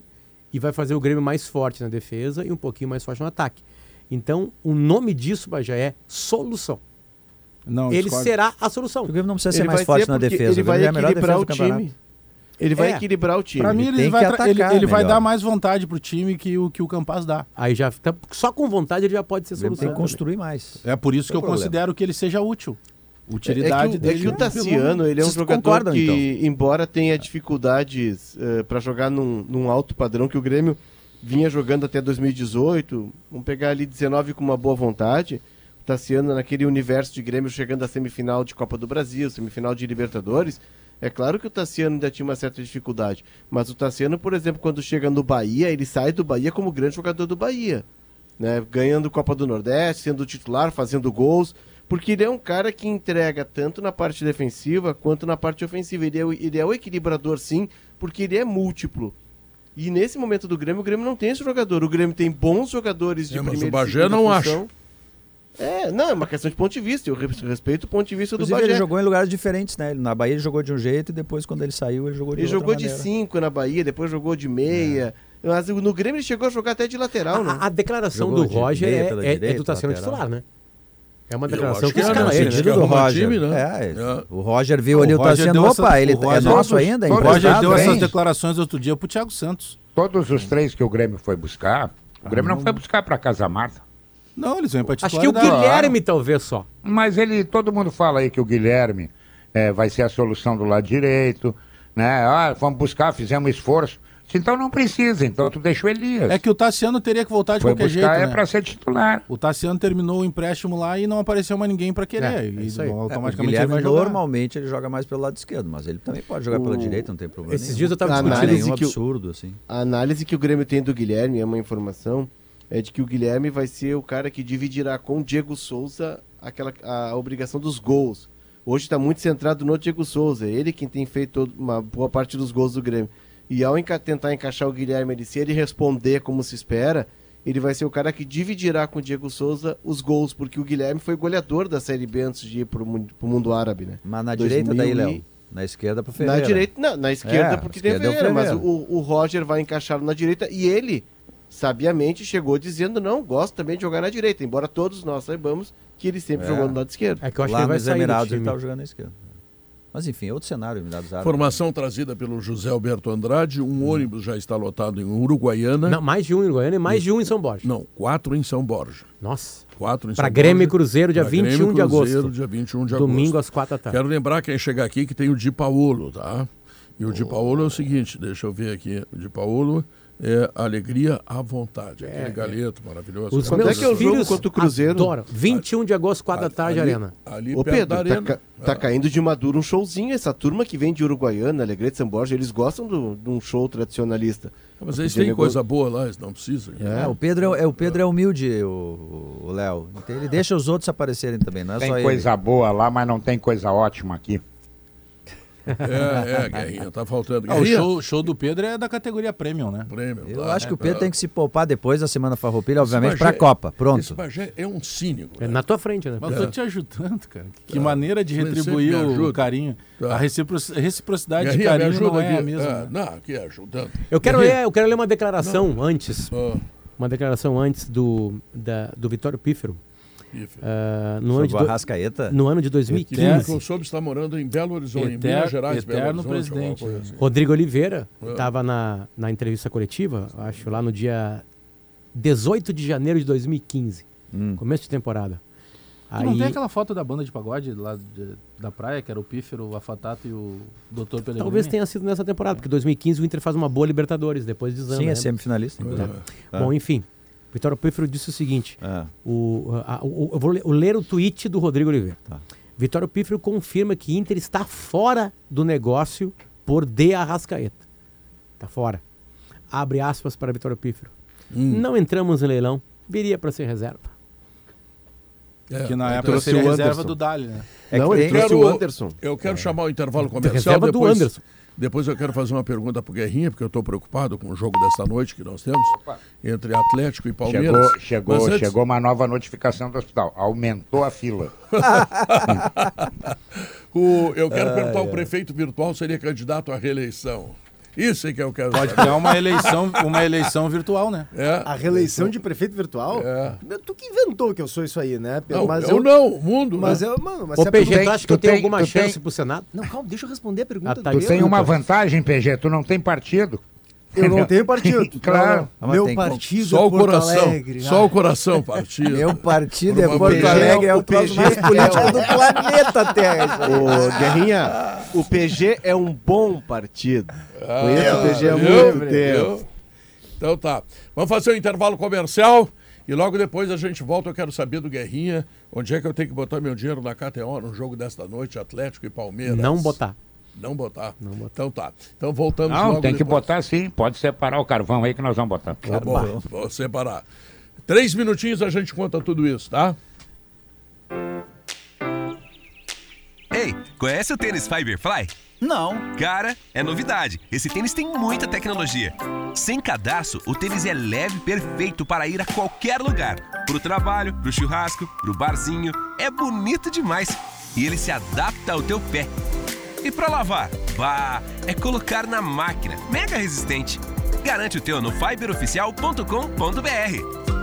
e vai fazer o Grêmio mais forte na defesa e um pouquinho mais forte no ataque. Então, o nome disso já é solução. Não, ele discordo. será a solução. O Grêmio não precisa ser Ele mais vai forte ser na defesa. Ele vai é equilibrar o time. Ele vai É. equilibrar o time. Pra mim, ele, tem vai, tra- ele, atacar ele vai dar mais vontade pro time que o que o Campas dá. Aí já tá- só com vontade ele já pode ser solução. tem que construir mais. É por isso que eu problema. considero que ele seja útil. É Utilidade que, o- dele. é que o Tassiano, ele é um Vocês jogador concordam, que, então? embora tenha dificuldades para jogar num, num alto padrão que o Grêmio vinha jogando até 2018, vamos pegar ali 19 com uma boa vontade, o Tassiano naquele universo de Grêmio chegando à semifinal de Copa do Brasil, semifinal de Libertadores, é claro que o Tassiano ainda tinha uma certa dificuldade, mas o Tassiano, por exemplo, quando chega no Bahia, ele sai do Bahia como grande jogador do Bahia né, ganhando Copa do Nordeste, sendo titular, fazendo gols, porque ele é um cara que entrega tanto na parte defensiva quanto na parte ofensiva. Ele é, ele é o equilibrador, sim, porque ele é múltiplo. E nesse momento do Grêmio, o Grêmio não tem esse jogador. O Grêmio tem bons jogadores de É, mas primeira o Bagé não função. É, não, é uma questão de ponto de vista. Eu res- respeito o ponto de vista Inclusive, do Bagé. ele jogou em lugares diferentes, né? Na Bahia ele jogou de um jeito e depois, quando ele saiu, ele jogou de Ele jogou de maneira. 5 na Bahia, depois jogou de meia. Mas no Grêmio ele chegou a jogar até de lateral, né? A, a declaração Jogou do de Roger meia é, é- é direita, do Tassiano titular, né? É uma declaração que que é, escala né? ele, né? Do Roger. time, né? É, É. O Roger viu O ali o deu essa- Opa, ele o é Roger- nosso ainda, é O Roger deu essas declarações outro dia pro Thiago Santos. Todos os três que o Grêmio foi buscar, o Grêmio não foi buscar para Casa Marta. Não, eles vêm pra Acho que o Guilherme talvez só. Mas ele, todo mundo fala aí que o Guilherme eh, vai ser a solução do lado direito, né? Ah, vamos buscar, fizemos esforço. Então não precisa, então tu deixa o Elias. É que o Tassiano teria que voltar de Foi qualquer buscar jeito, é né? pra ser titular. O Tassiano terminou o empréstimo lá e não apareceu mais ninguém pra querer. É, é isso aí. automaticamente o ele Guilherme vai jogar. normalmente ele joga mais pelo lado esquerdo, mas ele também pode jogar pela O- direita, não tem problema Esses nenhum. dias eu tava Não discutindo é nenhum que o- absurdo, assim. A análise que o Grêmio tem do Guilherme é uma informação é de que o Guilherme vai ser o cara que dividirá com o Diego Souza aquela a obrigação dos gols. Hoje está muito centrado no Diego Souza, é ele quem tem feito uma boa parte dos gols do Grêmio. E ao enca- tentar encaixar o Guilherme ali, se ele responder como se espera, ele vai ser o cara que dividirá com o Diego Souza os gols, porque o Guilherme foi goleador da Série B antes de ir pro, mun- pro mundo árabe, né? Mas na 2000 direita daí, Léo? Na esquerda pro Ferreira. na direita, não, na esquerda É, porque tem esquerda é o Ferreira, mas Ferreira. o, o Roger vai encaixá-lo na direita e ele, sabiamente, chegou dizendo não, gosta também de jogar na direita, embora todos nós saibamos que ele sempre É. jogou no lado esquerdo. É que eu acho Lá que ele vai sair do Emirados ele time. tava jogando na esquerda. Mas enfim, é outro cenário, Emirados Árabes. Informação trazida pelo José Alberto Andrade, um ônibus já está lotado em Uruguaiana. Não, mais de um em Goiânia e mais de um em São Borja. Não, quatro em São Borja. Nossa. Quatro em São Grêmio e Borja. Cruzeiro, dia Pra 21 Grêmio e de agosto. Cruzeiro, dia 21 de Domingo agosto. às quatro da tarde. Quero lembrar quem chegar aqui que tem o Di Paolo, tá? E o Di Paolo é o seguinte, deixa eu ver aqui. O Di Paolo é alegria à vontade. Aquele galeto maravilhoso. Os meus coisa- filhos adoram. 21 de agosto, 4 da tarde, ali- Arena. Ali Ô Pedro, tá, arena. ca- tá caindo de maduro um showzinho. Essa turma que vem de Uruguaiana, Alegrete, São Borja, eles gostam do- de um show tradicionalista. Mas eles têm negócio- coisa boa lá, eles não precisam. É, o Pedro é, é- o Pedro é humilde, o o Léo. Então ele deixa os outros aparecerem também, não é Tem só coisa boa lá, mas não tem coisa ótima aqui. É, é, Guerrinha, tá faltando. Ah, o show, show do Pedro é da categoria Premium, né? Premium. Eu tá. acho que o Pedro É. tem que se poupar depois da Semana Farroupilha, obviamente, Esse pra Bagé- Copa. Esse Pronto. Bagé é um cínico. É na tua frente, né? Mas eu tô te ajudando, cara. Que Tá. maneira de retribuir o carinho. Tá. A recipro- reciprocidade de Guerrinha, me carinho ajuda não é a mesma. Ah, né? Não, aqui ajudando. Eu quero, Guerrinha. ler, eu quero ler uma declaração antes. Ah. Uma declaração antes do, da- do Vitório Pífero. Ah, no, ano de Arrascaeta? no ano de Que 2015. ficou soube está morando em Belo Horizonte, em Minas Gerais, Belo eterno Horizonte, alguma presidente, assim. Rodrigo Oliveira É. estava na, na entrevista coletiva, acho lá no dia 18 de janeiro de 2015, Hum. começo de temporada. Tu não Aí, tem aquela foto da banda de pagode lá de- da praia, que era o Pífero, o Afatato e o Dr. Pellegrini? talvez tenha sido nessa temporada, porque 2015 o Inter faz uma boa Libertadores, depois de Zamba. Sim, é né? semifinalista. Ah. Bom, enfim, Vitório Pífero disse o seguinte: Ah. o, a- o- eu vou ler, eu ler o tweet do Rodrigo Oliveira. Tá. Vitório Pífero confirma que Inter está fora do negócio por De Arrascaeta. Está fora. Abre aspas para Vitório Pífero. Hum. Não entramos em leilão, viria para ser reserva. É, Que na então, época seria reserva do Dali, né? É não, que ele trouxe quero- o Anderson. Eu quero chamar o intervalo comercial. reserva do depois, Anderson. Depois eu quero fazer uma pergunta pro Guerrinha, porque eu estou preocupado com o jogo desta noite que nós temos entre Atlético e Palmeiras. Chegou, chegou, antes- chegou uma nova notificação do hospital. Aumentou a fila. *laughs* O- eu quero perguntar: o prefeito virtual seria candidato à reeleição? Isso é que eu quero Pode saber. criar uma eleição, uma eleição virtual, né? É. A reeleição de prefeito virtual? É. Tu que inventou que eu sou isso aí, né? Não, mas eu, não, o mundo. Mas né? eu, mano, mas Ô, é PG, tu acha que eu tenho tem- alguma chance tem- pro Senado? Não, calma, deixa eu responder a pergunta Ah, tá, Tu tem uma vantagem, PG, tu não tem partido. Eu não *laughs* tenho partido. *laughs* Claro. Meu partido Só é o Porto coração. Alegre. Só o coração *laughs* partido. Meu partido é Por Porto. Alegre, é o O troço PG mais político é o- do planeta Terra. Ô, Guerrinha, o PG é um bom partido. Ah, Conheço o PG há muito tempo. Então tá. Vamos fazer o intervalo comercial e logo depois a gente volta. Eu quero saber do Guerrinha onde é que eu tenho que botar meu dinheiro na KTO no jogo desta noite, Atlético e Palmeiras. Não botar. Não botar. Então tá. Então voltamos Não, logo tem que depois. botar sim. Pode separar o carvão aí que nós vamos botar. Tá bom, vou separar. Três minutinhos a gente conta tudo isso, tá? Ei, conhece o tênis Fiberfly? Não. Cara, é novidade. Esse tênis tem muita tecnologia. Sem cadarço, o tênis é leve e perfeito para ir a qualquer lugar. Pro trabalho, pro churrasco, pro barzinho. É bonito demais. E ele se adapta ao teu pé. E para lavar? Bah, é colocar na máquina. Mega resistente. Garante o teu no fiberoficial.com.br.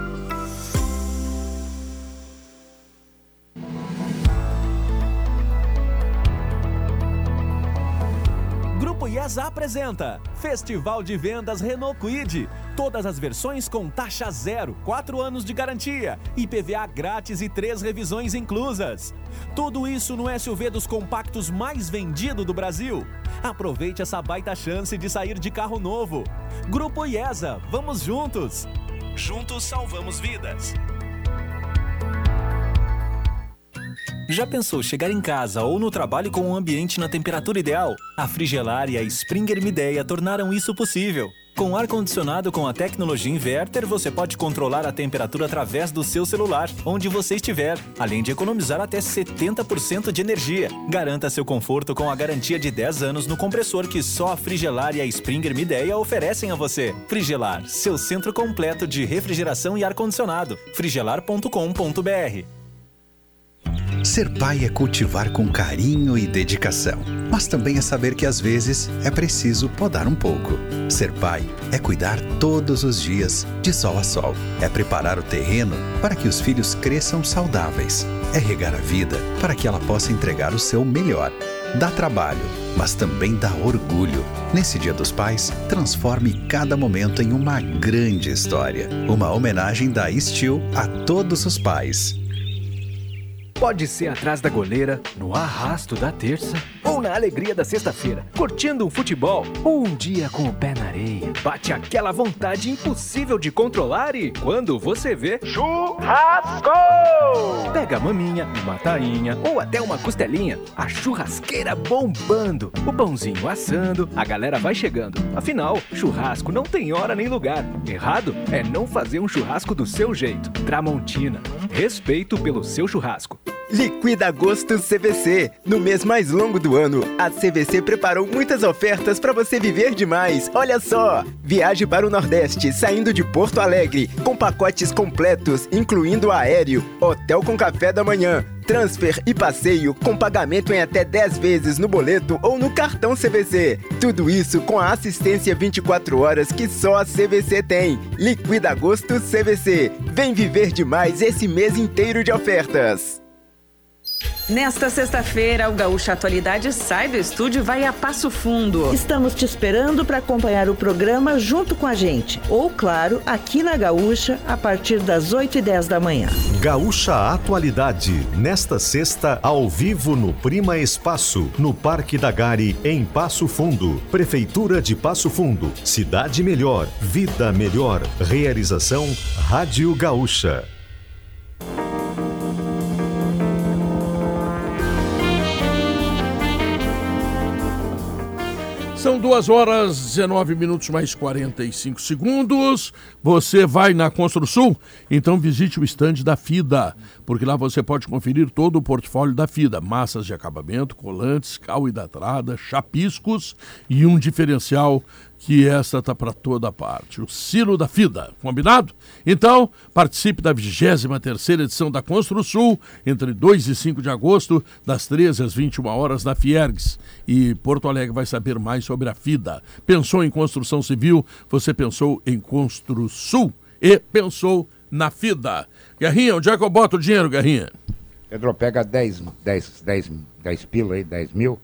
Grupo IESA apresenta Festival de Vendas Renault Kwid. Todas as versões com taxa zero, 4 anos de garantia, IPVA grátis e três revisões inclusas. Tudo isso no SUV dos compactos mais vendido do Brasil. Aproveite essa baita chance de sair de carro novo. Grupo IESA, vamos juntos! Juntos salvamos vidas. Já pensou chegar em casa ou no trabalho com um ambiente na temperatura ideal? A Frigelar e a Springer Mideia tornaram isso possível. Com ar-condicionado com a tecnologia inverter, você pode controlar a temperatura através do seu celular, onde você estiver, além de economizar até 70% de energia. Garanta seu conforto com a garantia de 10 anos no compressor que só a Frigelar e a Springer Mideia oferecem a você. Frigelar, seu centro completo de refrigeração e ar-condicionado. frigelar.com.br Ser pai é cultivar com carinho e dedicação, mas também é saber que às vezes é preciso podar um pouco. Ser pai é cuidar todos os dias, de sol a sol. É preparar o terreno para que os filhos cresçam saudáveis. É regar a vida para que ela possa entregar o seu melhor. Dá trabalho, mas também dá orgulho. Nesse Dia dos Pais, transforme cada momento em uma grande história. Uma homenagem da Steel a todos os pais. Pode ser atrás da goleira, no arrasto da terça ou na alegria da sexta-feira, curtindo um futebol ou um dia com o pé na areia. Bate aquela vontade impossível de controlar e quando você vê churrasco! Pega a maminha, uma tainha ou até uma costelinha, a churrasqueira bombando, o pãozinho assando, a galera vai chegando. Afinal, churrasco não tem hora nem lugar. Errado é não fazer um churrasco do seu jeito. Tramontina, respeito pelo seu churrasco. Liquida Agosto CVC. No mês mais longo do ano, a CVC preparou muitas ofertas para você viver demais. Olha só! Viaje para o Nordeste, saindo de Porto Alegre, com pacotes completos, incluindo aéreo, hotel com café da manhã, transfer e passeio com pagamento em até 10 vezes no boleto ou no cartão CVC. Tudo isso com a assistência 24 horas que só a CVC tem. Liquida Agosto CVC. Vem viver demais esse mês inteiro de ofertas. Nesta sexta-feira, o Gaúcha Atualidade sai do estúdio e vai a Passo Fundo. Estamos te esperando para acompanhar o programa junto com a gente. Ou, claro, aqui na Gaúcha, a partir das 8 e 10 da manhã. Gaúcha Atualidade, nesta sexta, ao vivo no Prima Espaço, no Parque da Gari, em Passo Fundo. Prefeitura de Passo Fundo. Cidade melhor, vida melhor. Realização Rádio Gaúcha. São duas horas 19 minutos mais 45 segundos. Você vai na Construsul? Então visite o estande da FIDA, porque lá você pode conferir todo o portfólio da FIDA: massas de acabamento, colantes, cal e datrada, chapiscos e um diferencial que essa tá para toda parte. O silo da FIDA, combinado? Então, participe da 23 edição da Construsul, entre 2 e 5 de agosto, das 13 às 21 horas, na Fiergs. E Porto Alegre vai saber mais sobre a FIDA. Pensou em construção civil? Você pensou em Construsul e pensou na FIDA. Guerrinha, onde é que eu boto o dinheiro, Guerrinha? Pedro, pega 10, 10, 10, 10 pila aí, 10 mil,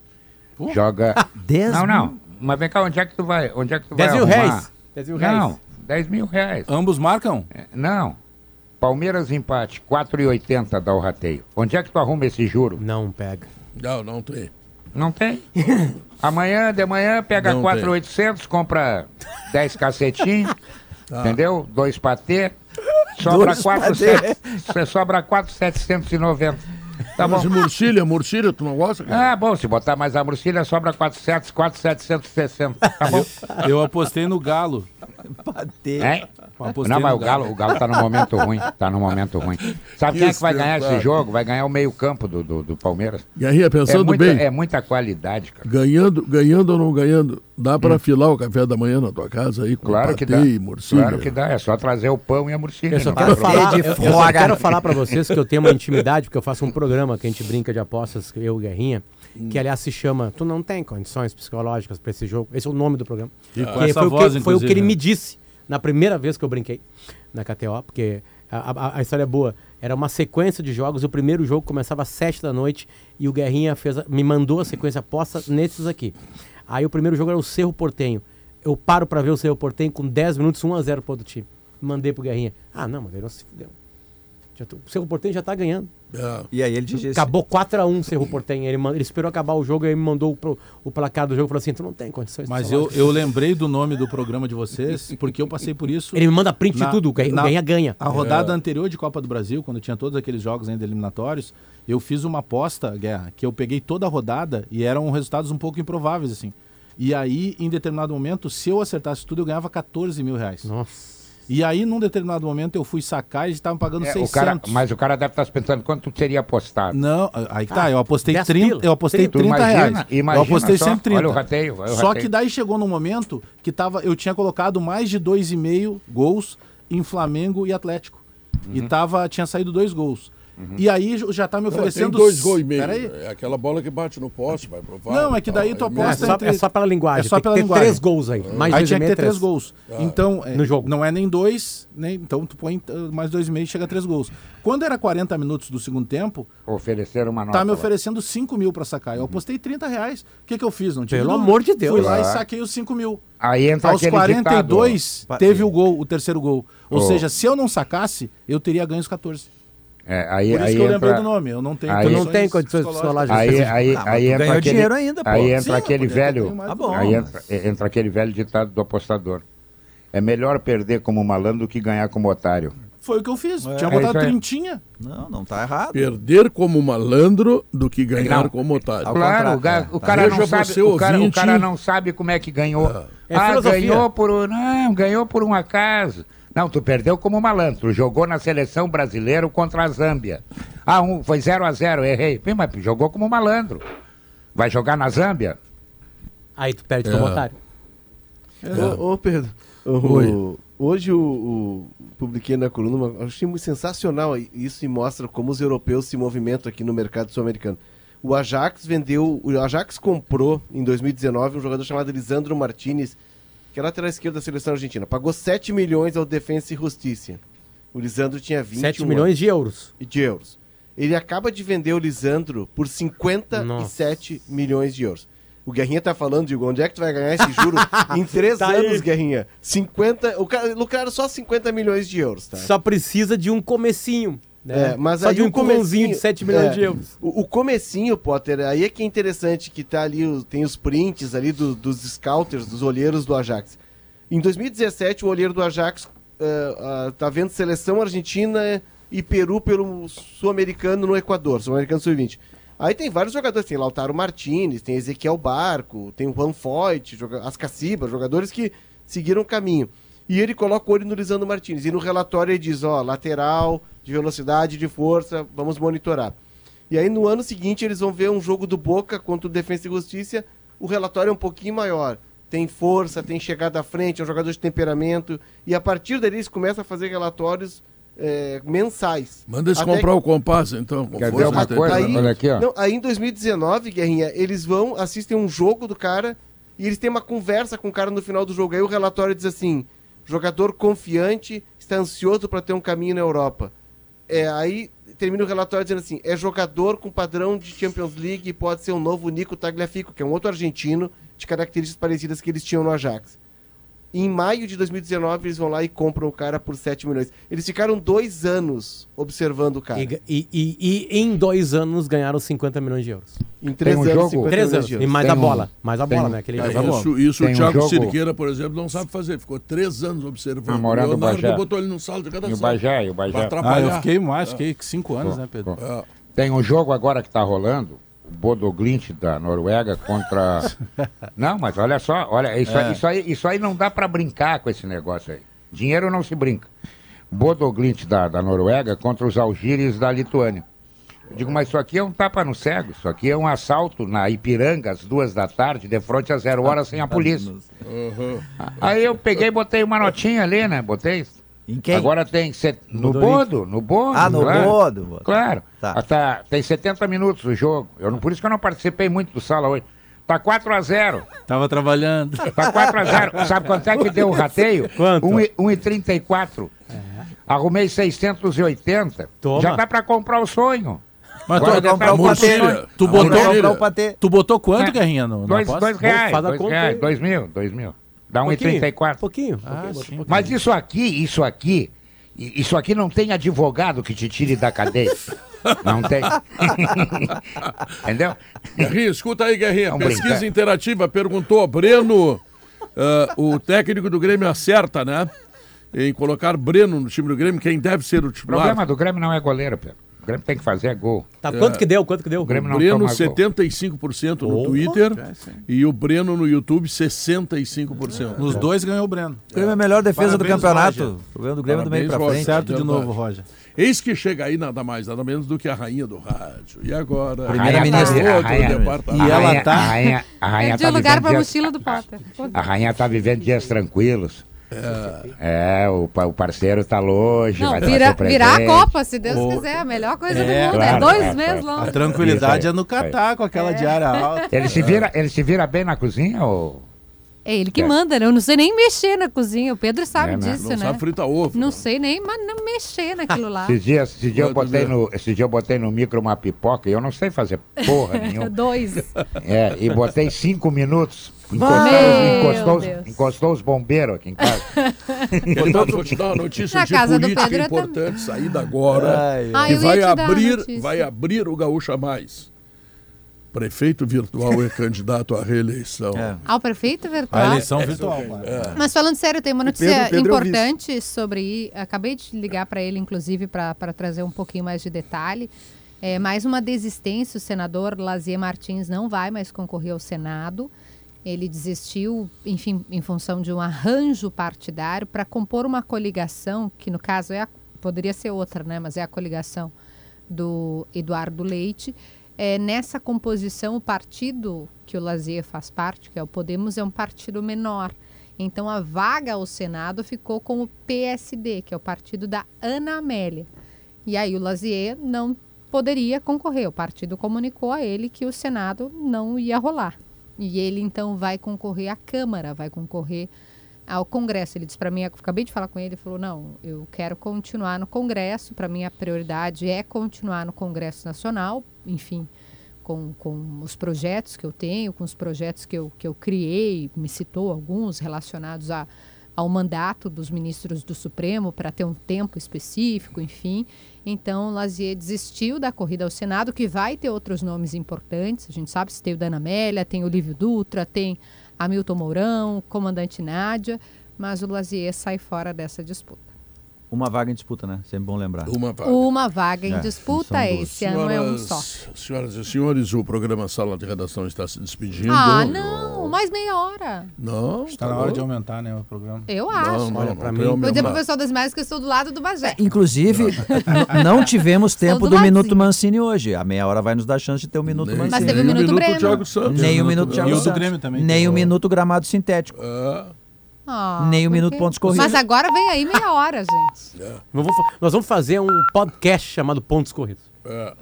joga... *laughs* 10 Não, mil? não. Mas vem cá, onde é que tu vai? Onde é que tu 10 vai mil arrumar? reais. 10 mil reais. Não, 10 mil reais. Ambos marcam? É, Não. Palmeiras empate, 4,80 dá o rateio. Onde é que tu arruma esse juro? Não pega. Não, não tem. Não tem? *laughs* Amanhã, de manhã, pega Não 4,800, compra 10 cacetinhos, Tá. *laughs* entendeu? Dois patê, *laughs* sobra Dois 4, patê. você sobra 4,790. Tá Mas bom. e murcilha, murcilha, tu não gosta? cara? Ah, bom, se botar mais a murcilha, sobra 400, 4,760. Tá bom? Eu apostei no Galo. *laughs* É? Apostei Não, mas o Galo, o Galo tá no momento ruim. Tá no momento ruim. Sabe quem é que vai ganhar esse jogo? Vai ganhar o meio-campo do, do, do Palmeiras. Guerrinha, pensando é muita, bem. É muita qualidade, cara. Ganhando, ganhando ou não ganhando, dá para afilar o café da manhã na tua casa aí com Hum. Claro que patê dá. e murcilha? Claro que dá. É só trazer o pão e a murcilha. Eu só não quero falar, eu, eu só quero falar para vocês que eu tenho uma intimidade, porque eu faço um programa que a gente brinca de apostas, eu e o Guerrinha, que aliás se chama Tu não tem condições psicológicas para esse jogo. Esse é o nome do programa. E com essa foi, voz, o que, foi o que ele né? me disse na primeira vez que eu brinquei na KTO, porque a, a- a história é boa. Era uma sequência de jogos, o primeiro jogo começava às 7 da noite e o Guerrinha fez a- me mandou a sequência aposta nesses aqui. Aí o primeiro jogo era o Cerro Portenho. Eu paro pra ver o Cerro Portenho com 10 minutos, 1x0 pro outro time. Mandei pro Guerrinha. Ah, não, mas ele não se fudeu. Já tô- o Cerro Portenho já tá ganhando. E aí ele disse... Acabou 4x1 o Cerro Portenho. Ele, ele esperou acabar o jogo e aí me mandou pro, o placar do jogo e falou assim: tu não tem condições de Mas eu, disso." eu lembrei do nome do programa de vocês, porque eu passei por isso. Ele me manda print de tudo, o o Guerrinha ganha. A rodada É. anterior de Copa do Brasil, quando tinha todos aqueles jogos ainda eliminatórios, eu fiz uma aposta, Guerra, que eu peguei toda a rodada e eram resultados um pouco improváveis, assim. E aí, em determinado momento, se eu acertasse tudo, eu ganhava 14 mil reais. Nossa. E aí, num determinado momento, eu fui sacar e eles estavam pagando É, o 600. cara, mas o cara deve estar se pensando quanto tu teria apostado. Não, aí que tá, Ah, eu apostei 10 30, pila. eu apostei Tu 30 imagina- reais. imagina eu apostei só, 130. olha o rateio, olha o só rateio. que daí chegou num momento que tava, eu tinha colocado mais de 2,5 gols em Flamengo e Atlético. E tava, tinha saído dois gols. E aí já tá me Pô, tem oferecendo... dois gols e meio. Peraí. É aquela bola que bate no poste, vai pro VAR Não, e é que daí tu meio- aposta É só- entre- é só pela linguagem, É só tem que pela ter linguagem. três gols aí. Mais aí dois tinha e que ter é três três. gols. Ah. Então, é, No jogo. não é nem dois, nem, então tu põe uh, mais dois e meio chega a três gols. Quando era 40 minutos do segundo tempo, Ofereceram uma nota. tá me oferecendo 5 mil pra sacar. Eu apostei 30 reais. O que, que eu fiz? Não tive Pelo amor de Deus. Fui lá e saquei os 5 mil. Aí entra Aos aquele 42 ditado, teve o gol, o terceiro gol. Ou Ô. seja, se eu não sacasse, eu teria ganho os 14. É, aí, Por isso aí que eu entra... lembrei do nome. Eu não tenho aí, Tu não tem condições psicológicas. Aí, aí, Ah, mas aí entra ganhou aquele, dinheiro ainda, pô. Aí Sim, entra eu aquele velho. do bom. Aí eu. entra, entra aquele velho ditado do apostador. É melhor perder como malandro do que ganhar como otário. Foi o que eu fiz. É. Tinha É botado aí. trintinha. Não, não tá errado. Perder como malandro do que ganhar Não. como otário. Claro, é, o tá. cara não sabe, o cara, o cara não sabe como é que ganhou. É ah, filosofia. ganhou por um, não, ganhou por um acaso. Não, tu perdeu como malandro. Jogou na seleção brasileira contra a Zâmbia. Ah, um, foi 0 a 0 errei. Bem, mas jogou como malandro. Vai jogar na Zâmbia? Aí tu perde como É. otário. Ô, ô, Pedro, hoje o, o- publiquei na coluna, uma- eu achei muito sensacional isso e mostra como os europeus se movimentam aqui no mercado sul-americano. O Ajax vendeu, o Ajax comprou em 2019 um jogador chamado Lisandro Martinez, que é lateral esquerdo da seleção argentina. Pagou 7 milhões ao Defensa e Justiça. O Lisandro tinha 21 7 milhões de euros. de euros. Ele acaba de vender o Lisandro por 57 milhões de euros. O Guerrinha tá falando, digo, onde é que tu vai ganhar esse juro *laughs* em três Tá anos, aí. Guerrinha? 50, o cara lucraram só 50 milhões de euros, tá? Só precisa de um comecinho. Né? É, mas Só aí de um comecinho, de 7 milhões é, de euros. O, o comecinho, Potter, aí é que é interessante que tá ali, tem os prints ali do- dos scouters, dos olheiros do Ajax. Em 2017, o olheiro do Ajax eh, ah, tá vendo seleção argentina e Peru pelo sul-americano no Equador, sul-americano sub-20. Aí tem vários jogadores, tem Lautaro Martinez, tem Ezequiel Barco, tem o Juan Foyt, joga- Ascaciba, jogadores que seguiram o caminho. E ele coloca o olho no Lisandro Martinez. E no relatório ele diz, ó, lateral, de velocidade, de força, vamos monitorar. E aí no ano seguinte eles vão ver um jogo do Boca contra o Defensa e Justiça, o relatório é um pouquinho maior. Tem força, tem chegada à frente, é um jogador de temperamento. E a partir dali eles começam a fazer relatórios é, mensais. Manda eles comprar o compasso, então. com Quer ver uma de coisa? temperamento. Olha aqui, ó. Não, aí em 2019, Guerrinha, eles vão, assistem um jogo do cara e eles têm uma conversa com o cara no final do jogo. Aí o relatório diz assim: jogador confiante, está ansioso para ter um caminho na Europa. É, aí termina o relatório dizendo assim: é jogador com padrão de Champions League e pode ser um novo Nico Tagliafico, que é um outro argentino de características parecidas que eles tinham no Ajax. Em maio de 2019, eles vão lá e compram o cara por 7 milhões. Eles ficaram dois anos observando o cara. E, e- e- e em dois anos ganharam 50 milhões de euros. Em três um anos, jogo- 50 Três milhões anos. de E mais Tem a um- bola. Mais a bola, um- né? Aquele É, isso isso Tem o um Thiago jogo- Siriqueira, por exemplo, não sabe fazer. Ficou três anos observando. Namorando o Leonardo Bagé. botou ele no saldo de cada E o. Bagé, e o. Pra Ah, eu fiquei mais, fiquei cinco anos, né, Pedro? É. Tem um jogo agora que tá rolando, Bodoglint da Noruega contra. *laughs* não, mas olha só, olha, isso, aí, isso, aí, isso aí não dá pra brincar com esse negócio aí. Dinheiro não se brinca. Bodoglint da, da Noruega contra os Algíris da Lituânia. Eu digo, mas isso aqui é um tapa no cego, isso aqui é um assalto na Ipiranga às duas da tarde, de frente a zero horas sem a *laughs* polícia. Aí eu peguei e botei uma notinha ali, né? Botei. Em quem? Agora tem. set- No Bodo Bodo, no Bodo. Ah, no claro. Bodo. Claro. Tá. Tá- tem 70 minutos o jogo. Eu não, por isso que eu não participei muito do sala hoje. Tá 4x0. Tava trabalhando. Tá 4x0. Sabe quanto é que deu o rateio? Quanto? 1,34. Arrumei 680. Toma. Já dá pra comprar o sonho. Mas Agora tu, comprar o patê. tu botou, tu botou quanto, É. Guerrinha, no, na Dois, dois reais, Faz a dois conta reais, dois mil, dois mil. Dá Pouquinho, 1,34. Pouquinho. Ah, pouquinho, sim. pouquinho. Mas isso aqui, isso aqui, isso aqui não tem advogado que te tire da cadeia. *laughs* Não tem. *laughs* Entendeu? Guerrinha, escuta aí, Guerrinha. Vamos Pesquisa brincar. interativa perguntou, Breno, ah, o técnico do Grêmio acerta, né? Em colocar Breno no time do Grêmio, quem deve ser o O titular. problema do Grêmio não é goleiro, Pedro. O Grêmio tem que fazer é gol. Tá, quanto que deu? Quanto que deu? O Grêmio não Breno, toma gol. 75% no Twitter e o Breno no YouTube, 65%. Nos dois ganhou o Breno. O Grêmio é a melhor defesa do Parabéns, campeonato. Roger. O problema do Grêmio é do meio Parabéns, pra Roger. frente. Certo de novo, Roger. Eis que chega aí nada mais, nada menos do que a rainha do rádio. E agora? Primeira-ministra. A rainha- departamento. E ela rainha- tá- A rainha, a rainha Perdi tá o lugar pra dias- mochila do Potter. A rainha tá vivendo dias tranquilos. É, o, o parceiro tá longe, Não, vai vira, virar a. Copa, se Deus O- quiser. A melhor coisa É, do mundo. claro, é dois é, meses é. longe. A tranquilidade é no. Catar, com aquela diária alta. Ele se vira, ele se vira bem na cozinha ou É ele que É. manda, né? Eu não sei nem mexer na cozinha. O Pedro sabe É, né? disso, Não né? sabe fritar ovo. Não sei nem mas não mexer naquilo lá. Esses dias, esses dias eu botei no, esse dia eu botei no micro uma pipoca e eu não sei fazer porra *laughs* nenhuma. Dois. É, e botei cinco minutos. Encostou, Meu os- Deus. encostou os bombeiros aqui em casa. *laughs* Portanto, vou te dar uma notícia Na de casa do política Pedro é importante, saída agora. Ai, Ah, que eu ia vai te dar a abrir, notícia. vai abrir o Gaúcha Mais. Prefeito virtual é candidato à reeleição. É. Ao prefeito A virtual. eleição virtual. cara. É. Mas falando sério, tem uma notícia Pedro- é o importante sobre. Acabei de ligar para ele, inclusive, para trazer um pouquinho mais de detalhe. É, mais uma desistência, o senador Lazier Martins não vai mais concorrer ao Senado. Ele desistiu, enfim, em função de um arranjo partidário para compor uma coligação, que no caso é a- poderia ser outra, né? Mas é a coligação do Eduardo Leite. É, nessa composição, o partido que o Lazier faz parte, que é o Podemos, é um partido menor. Então, a vaga ao Senado ficou com o PSD, que é o partido da Ana Amélia. E aí, o Lazier não poderia concorrer. O partido comunicou a ele que o Senado não ia rolar. E ele, então, vai concorrer à Câmara, vai concorrer ao Congresso. Ele disse para mim, acabei de falar com ele, ele falou: não, eu quero continuar no Congresso. Para mim, a prioridade é continuar no Congresso Nacional, enfim, com, com os projetos que eu tenho, com os projetos que eu, que eu criei. Me citou alguns relacionados a, ao mandato dos ministros do Supremo para ter um tempo específico, enfim. Então, Lazier desistiu da corrida ao Senado, que vai ter outros nomes importantes. A gente sabe se tem o Dana Amélia, tem o Lívio Dutra, tem Hamilton Mourão, comandante Nádia, mas o Lazier sai fora dessa disputa. Uma vaga em disputa, né? Sempre bom lembrar. Uma vaga. Uma vaga em É, disputa, esse ano é um só. Senhoras e senhores, o programa Sala de Redação está se despedindo. Ah, não, mais meia hora. Não, Está na hora de aumentar, né, o programa. Eu acho. Não, não, Olha, não pra tem mim. Vou dizer pro pessoal das imagens que eu estou do lado do Bagé. Inclusive, não tivemos *laughs* tempo do do. Minuto Mancini hoje. A meia hora vai nos dar chance de ter o Minuto Mancini. Mas teve o Minuto Breno. Thiago Santos. Nem o Minuto Minuto Thiago E o do Santos. Grêmio também, Nem o eu- Minuto Gramado Sintético. Ah, Nem o Minuto? Pontos Corridos. Mas agora vem aí meia hora, gente. Nós vamos, fa- nós vamos fazer um podcast chamado Pontos Corridos. É,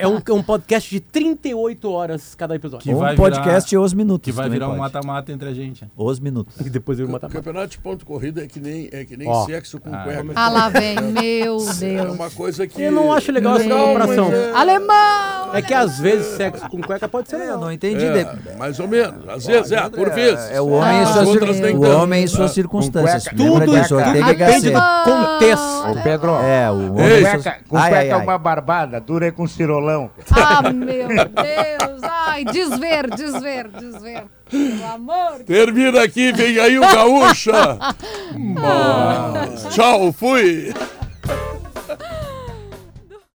É, é um, é um podcast de 38 horas cada episódio. Que Um vai podcast virar- Os Minutos. Que vai virar um pode. mata-mata entre a gente. Os Minutos. E depois eu matar. Campeonato de ponto corrida é que nem, é que nem Ó. sexo com Ah, cueca. Ah, lá vem, meu É Deus. uma coisa que. Eu não acho legal essa comparação. é- Alemão! É que às vezes sexo com cueca pode ser Eu legal. não entendi. É, mais ou menos. Às vezes, é, por vezes. É o homem, e suas, nem o homem e suas É. circunstâncias. tudo y depende do contexto. Pedro, É, o homem e com cueca ai. uma barbada, dura é com cirolão. Ah, meu Deus! Ai, desver, desver, desver. Pelo amor de Termina aqui, vem aí o Gaúcha. Mas, *laughs* tchau, fui.